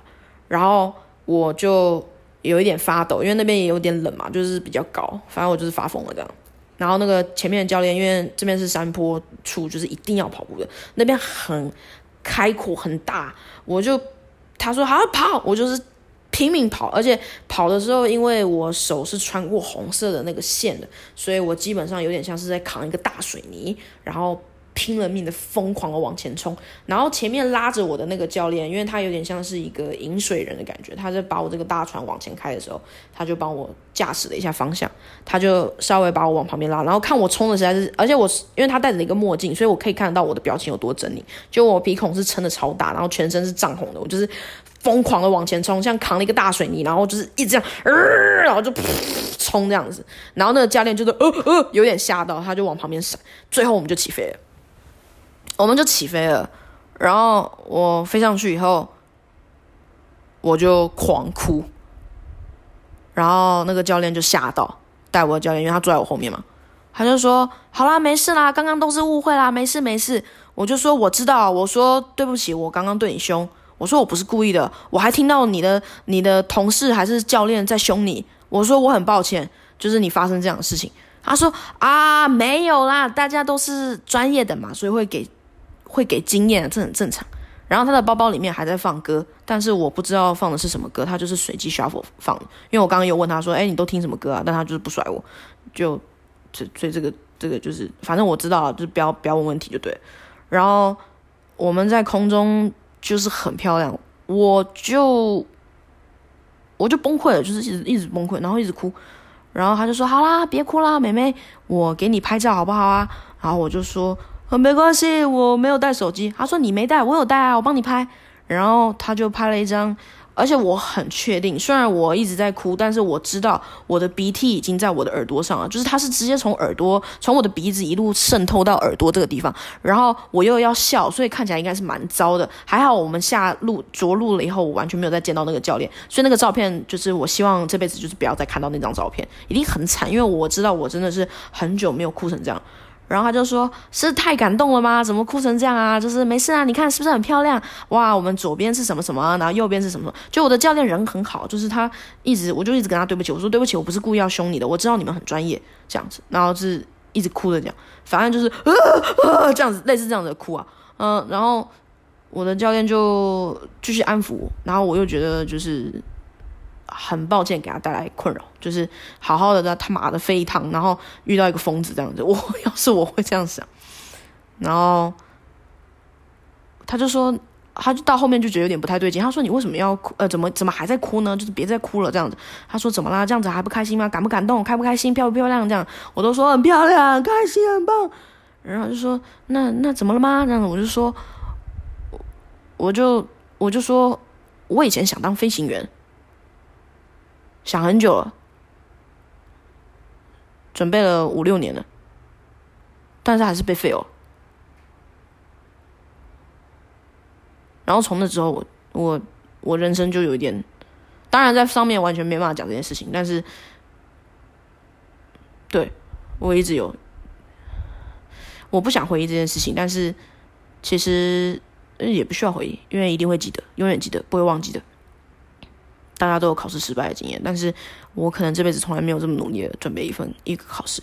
S1: 然后我就有一点发抖，因为那边也有点冷嘛，就是比较高。反正我就是发疯了这样。然后那个前面的教练，因为这边是山坡处，就是一定要跑步的，那边很开阔很大，我就。他说：“好跑，我就是拼命跑，而且跑的时候，因为我手是穿过红色的那个线的，所以我基本上有点像是在扛一个大水泥，然后。”拼了命的疯狂的往前冲，然后前面拉着我的那个教练，因为他有点像是一个引水人的感觉，他在把我这个大船往前开的时候，他就帮我驾驶了一下方向，他就稍微把我往旁边拉，然后看我冲的实在是，而且我因为他戴着一个墨镜，所以我可以看得到我的表情有多狰狞，就我鼻孔是撑的超大，然后全身是涨红的，我就是疯狂的往前冲，像扛了一个大水泥，然后就是一直这样，呃，然后就冲这样子，然后那个教练就是呃呃有点吓到，他就往旁边闪，最后我们就起飞了。我们就起飞了，然后我飞上去以后，我就狂哭，然后那个教练就吓到，带我的教练，因为他坐在我后面嘛，他就说：“好啦，没事啦，刚刚都是误会啦，没事没事。”我就说：“我知道，我说对不起，我刚刚对你凶，我说我不是故意的，我还听到你的你的同事还是教练在凶你，我说我很抱歉，就是你发生这样的事情。”他说：“啊，没有啦，大家都是专业的嘛，所以会给。”会给经验，这很正常。然后他的包包里面还在放歌，但是我不知道放的是什么歌，他就是随机 shuffle 放。因为我刚刚有问他说：“哎，你都听什么歌啊？”但他就是不甩我，就这所以这个这个就是，反正我知道了，就是不要不要问问题就对。然后我们在空中就是很漂亮，我就我就崩溃了，就是一直一直崩溃，然后一直哭。然后他就说：“好啦，别哭啦，妹妹，我给你拍照好不好啊？”然后我就说。没关系，我没有带手机。他说你没带，我有带啊，我帮你拍。然后他就拍了一张，而且我很确定，虽然我一直在哭，但是我知道我的鼻涕已经在我的耳朵上了，就是它是直接从耳朵，从我的鼻子一路渗透到耳朵这个地方。然后我又要笑，所以看起来应该是蛮糟的。还好我们下路着陆了以后，我完全没有再见到那个教练，所以那个照片就是我希望这辈子就是不要再看到那张照片，一定很惨，因为我知道我真的是很久没有哭成这样。然后他就说：“是太感动了吗？怎么哭成这样啊？就是没事啊，你看是不是很漂亮？哇，我们左边是什么什么，然后右边是什么？就我的教练人很好，就是他一直，我就一直跟他对不起，我说对不起，我不是故意要凶你的，我知道你们很专业，这样子，然后是一直哭的这样，反正就是呃呃这样子，类似这样的哭啊，嗯，然后我的教练就继续安抚我，然后我又觉得就是。”很抱歉给他带来困扰，就是好好的在他妈的飞一趟，然后遇到一个疯子这样子。我要是我会这样想，然后他就说，他就到后面就觉得有点不太对劲。他说：“你为什么要哭？呃，怎么怎么还在哭呢？就是别再哭了这样子。”他说：“怎么啦？这样子还不开心吗？感不感动？开不开心？漂不漂亮？这样我都说很漂亮，开心，很棒。然后就说：那那怎么了吗？这样子我就说，我就我就说我以前想当飞行员。”想很久了，准备了五六年了，但是还是被废了。然后从那之后，我我我人生就有一点，当然在上面完全没办法讲这件事情，但是对我一直有，我不想回忆这件事情，但是其实也不需要回忆，因为一定会记得，永远记得，不会忘记的。大家都有考试失败的经验，但是我可能这辈子从来没有这么努力的准备一份一个考试。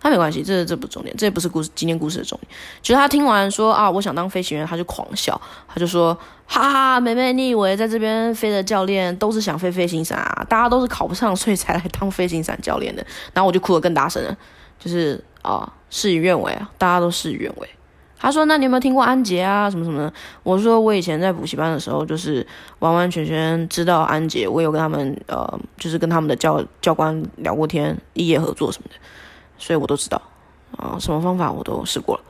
S1: 他没关系，这这不重点，这也不是故事今天故事的重点。其实他听完说啊，我想当飞行员，他就狂笑，他就说哈哈，妹妹，你以为在这边飞的教练都是想飞飞行伞啊？大家都是考不上，所以才来当飞行伞教练的。然后我就哭得更大声了，就是啊，事与愿违啊，大家都事与愿违。他说：“那你有没有听过安杰啊？什么什么的？”我说：“我以前在补习班的时候，就是完完全全知道安杰。我有跟他们呃，就是跟他们的教教官聊过天，异业合作什么的，所以我都知道啊，什么方法我都试过了。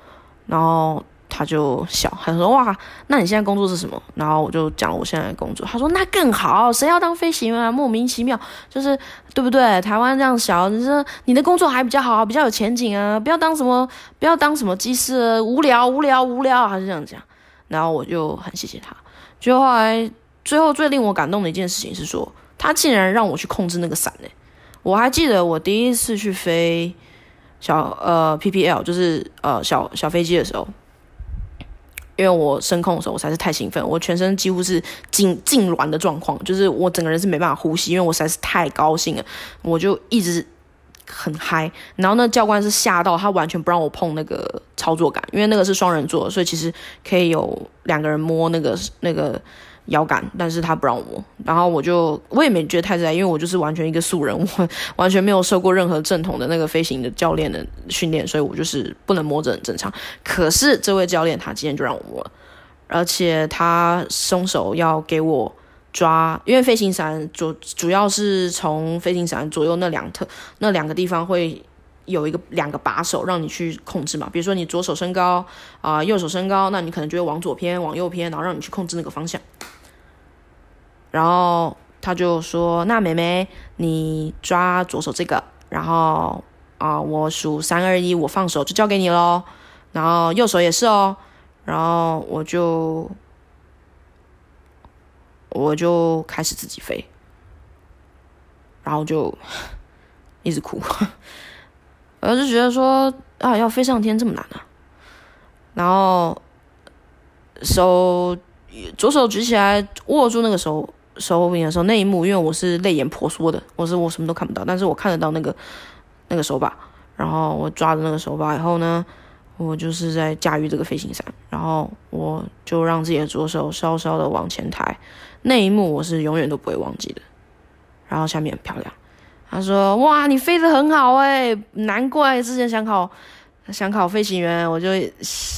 S1: 然后。”他就笑，他说：“哇，那你现在工作是什么？”然后我就讲我现在的工作。他说：“那更好，谁要当飞行员啊？莫名其妙，就是对不对？台湾这样小，你说你的工作还比较好，比较有前景啊！不要当什么，不要当什么机师，无聊，无聊，无聊。”还是这样讲。然后我就很谢谢他。就后来最后最令我感动的一件事情是说，他竟然让我去控制那个伞呢。我还记得我第一次去飞小呃 PPL，就是呃小小飞机的时候。因为我升空的时候，我实在是太兴奋，我全身几乎是痉痉挛的状况，就是我整个人是没办法呼吸，因为我实在是太高兴了，我就一直很嗨。然后那教官是吓到，他完全不让我碰那个操作杆，因为那个是双人座，所以其实可以有两个人摸那个那个。腰杆，但是他不让我摸，然后我就我也没觉得太在意，因为我就是完全一个素人，我完全没有受过任何正统的那个飞行的教练的训练，所以我就是不能摸着很正常。可是这位教练他今天就让我摸了，而且他松手要给我抓，因为飞行伞主主要是从飞行伞左右那两侧那两个地方会有一个两个把手让你去控制嘛，比如说你左手升高啊，右手升高，那你可能就会往左偏，往右偏，然后让你去控制那个方向。然后他就说：“那妹妹，你抓左手这个，然后啊，我数三二一，我放手就交给你喽。然后右手也是哦。然后我就我就开始自己飞，然后就一直哭，我就觉得说啊，要飞上天这么难啊。然后手左手举起来，握住那个手。”手柄的时候那一幕，因为我是泪眼婆娑的，我是我什么都看不到，但是我看得到那个那个手把，然后我抓着那个手把以后呢，我就是在驾驭这个飞行伞，然后我就让自己的左手稍稍的往前抬，那一幕我是永远都不会忘记的。然后下面很漂亮，他说：“哇，你飞得很好哎，难怪之前想考想考飞行员，我就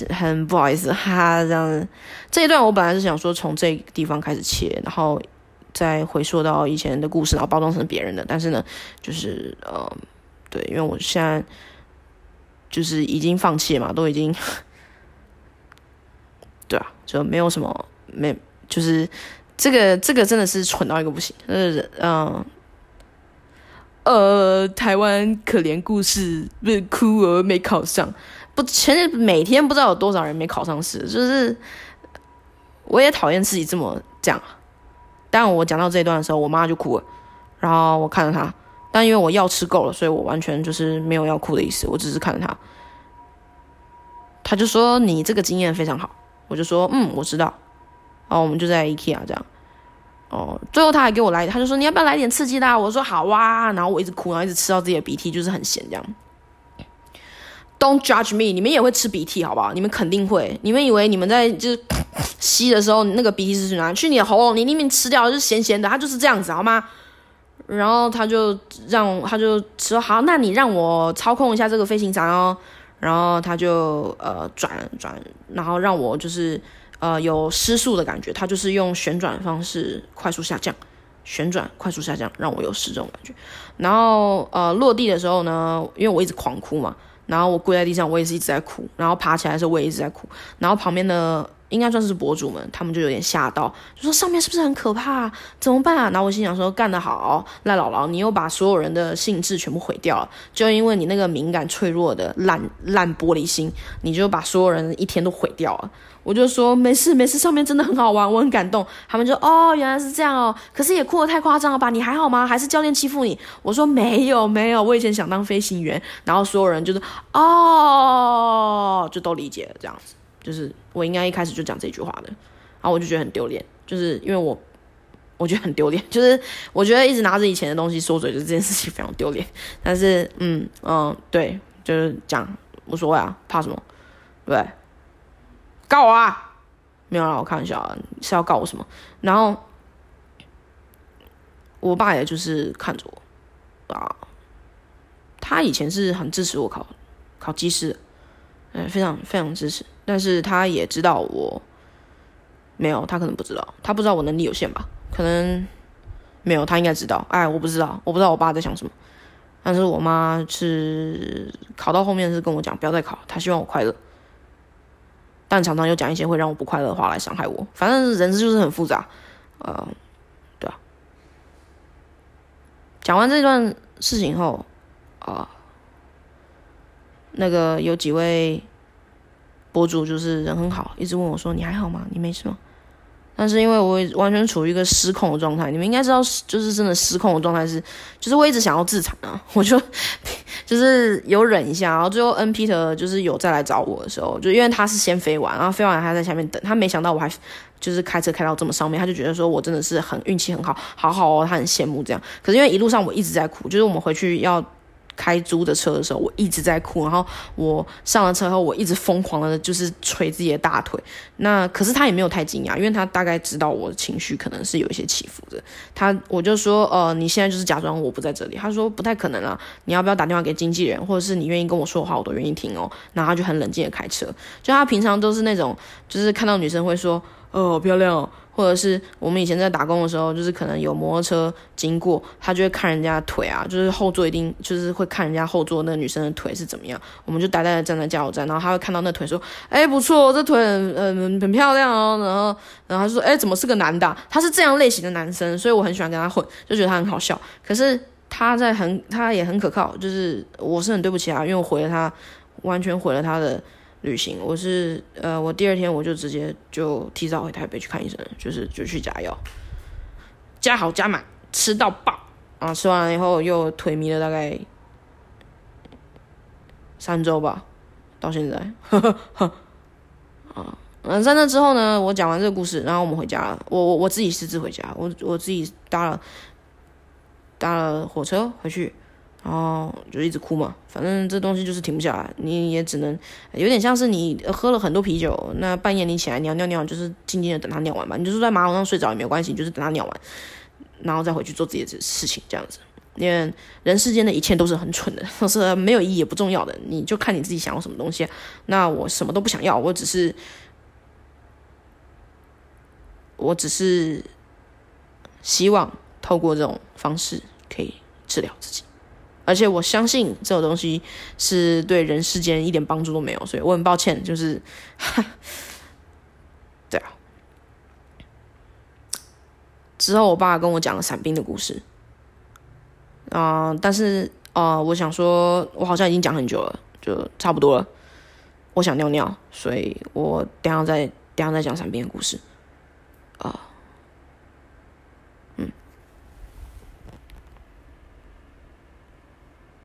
S1: 很不好意思哈这样。”这一段我本来是想说从这个地方开始切，然后。再回溯到以前的故事，然后包装成别人的，但是呢，就是呃，对，因为我现在就是已经放弃了嘛，都已经，对啊，就没有什么没，就是这个这个真的是蠢到一个不行，呃嗯，呃，台湾可怜故事不是哭而没考上，不，前每天不知道有多少人没考上试，就是我也讨厌自己这么这样。但我讲到这一段的时候，我妈就哭了，然后我看着她，但因为我药吃够了，所以我完全就是没有要哭的意思，我只是看着她。她就说：“你这个经验非常好。”我就说：“嗯，我知道。”然后我们就在 IKEA 这样。哦，最后他还给我来，他就说：“你要不要来点刺激的？”我说：“好啊。”然后我一直哭，然后一直吃到自己的鼻涕，就是很咸这样。Don't judge me，你们也会吃鼻涕，好不好？你们肯定会。你们以为你们在就是吸的时候，那个鼻涕是去哪？去你的喉咙，你里面吃掉就是咸咸的，它就是这样子，好吗？然后他就让他就说好，那你让我操控一下这个飞行伞哦。然后他就呃转转，然后让我就是呃有失速的感觉，他就是用旋转方式快速下降，旋转快速下降，让我有失这种感觉。然后呃落地的时候呢，因为我一直狂哭嘛。然后我跪在地上，我也是一直在哭。然后爬起来的时候，我也一直在哭。然后旁边的应该算是博主们，他们就有点吓到，就说上面是不是很可怕？怎么办啊？然后我心想说，干得好，赖姥姥，你又把所有人的兴致全部毁掉了，就因为你那个敏感脆弱的烂烂玻璃心，你就把所有人一天都毁掉了。我就说没事没事，上面真的很好玩，我很感动。他们就哦原来是这样哦，可是也哭得太夸张了吧？你还好吗？还是教练欺负你？我说没有没有，我以前想当飞行员。然后所有人就是哦，就都理解了这样子。就是我应该一开始就讲这句话的，然后我就觉得很丢脸，就是因为我我觉得很丢脸，就是我觉得一直拿着以前的东西说嘴，就这件事情非常丢脸。但是嗯嗯对，就是讲无所谓啊，怕什么？对。告我啊！没有啦，我开玩笑啊，是要告我什么？然后我爸也就是看着我啊，他以前是很支持我考考技师，嗯，非常非常支持。但是他也知道我没有，他可能不知道，他不知道我能力有限吧？可能没有，他应该知道。哎，我不知道，我不知道我爸在想什么。但是我妈是考到后面是跟我讲，不要再考，她希望我快乐。但常常又讲一些会让我不快乐的话来伤害我，反正人就是很复杂，呃，对啊。讲完这段事情后，啊，那个有几位博主就是人很好，一直问我说：“你还好吗？你没事吗？”但是因为我完全处于一个失控的状态，你们应该知道，就是真的失控的状态是，就是我一直想要自残啊，我就 就是有忍一下，然后最后 N Peter 就是有再来找我的时候，就因为他是先飞完，然后飞完他在下面等，他没想到我还就是开车开到这么上面，他就觉得说我真的是很运气很好，好好哦，他很羡慕这样。可是因为一路上我一直在哭，就是我们回去要。开租的车的时候，我一直在哭，然后我上了车后，我一直疯狂的，就是捶自己的大腿。那可是他也没有太惊讶，因为他大概知道我的情绪可能是有一些起伏的。他我就说，呃，你现在就是假装我不在这里。他说不太可能啊，你要不要打电话给经纪人，或者是你愿意跟我说话，我都愿意听哦。然后他就很冷静的开车，就他平常都是那种，就是看到女生会说，哦，漂亮哦。或者是我们以前在打工的时候，就是可能有摩托车经过，他就会看人家腿啊，就是后座一定就是会看人家后座那女生的腿是怎么样。我们就呆呆的站在加油站，然后他会看到那腿说：“哎，不错，这腿很很很漂亮哦。”然后然后他说：“哎，怎么是个男的？他是这样类型的男生，所以我很喜欢跟他混，就觉得他很好笑。可是他在很他也很可靠，就是我是很对不起他，因为我毁了他，完全毁了他的。”旅行，我是呃，我第二天我就直接就提早回台北去看医生，就是就去加药，加好加满，吃到爆啊！吃完了以后又腿迷了大概三周吧，到现在，呵呵呵啊，嗯，在那之后呢，我讲完这个故事，然后我们回家了，我我我自己私自回家，我我自己搭了搭了火车回去，然后就一直哭嘛，反正这东西就是停不下来，你也只能有点像是你喝了很多啤酒，那半夜你起来你要尿尿，就是静静的等他尿完吧，你就是在马桶上睡着也没有关系，就是等他尿完，然后再回去做自己的事情，这样子。因为人世间的一切都是很蠢的，都 是没有意义也不重要的，你就看你自己想要什么东西。那我什么都不想要，我只是，我只是希望透过这种方式可以治疗自己。而且我相信这种东西是对人世间一点帮助都没有，所以我很抱歉，就是，对啊。之后我爸跟我讲了伞兵的故事，啊，但是啊，我想说，我好像已经讲很久了，就差不多了。我想尿尿，所以我等下再等下再讲伞兵的故事，啊。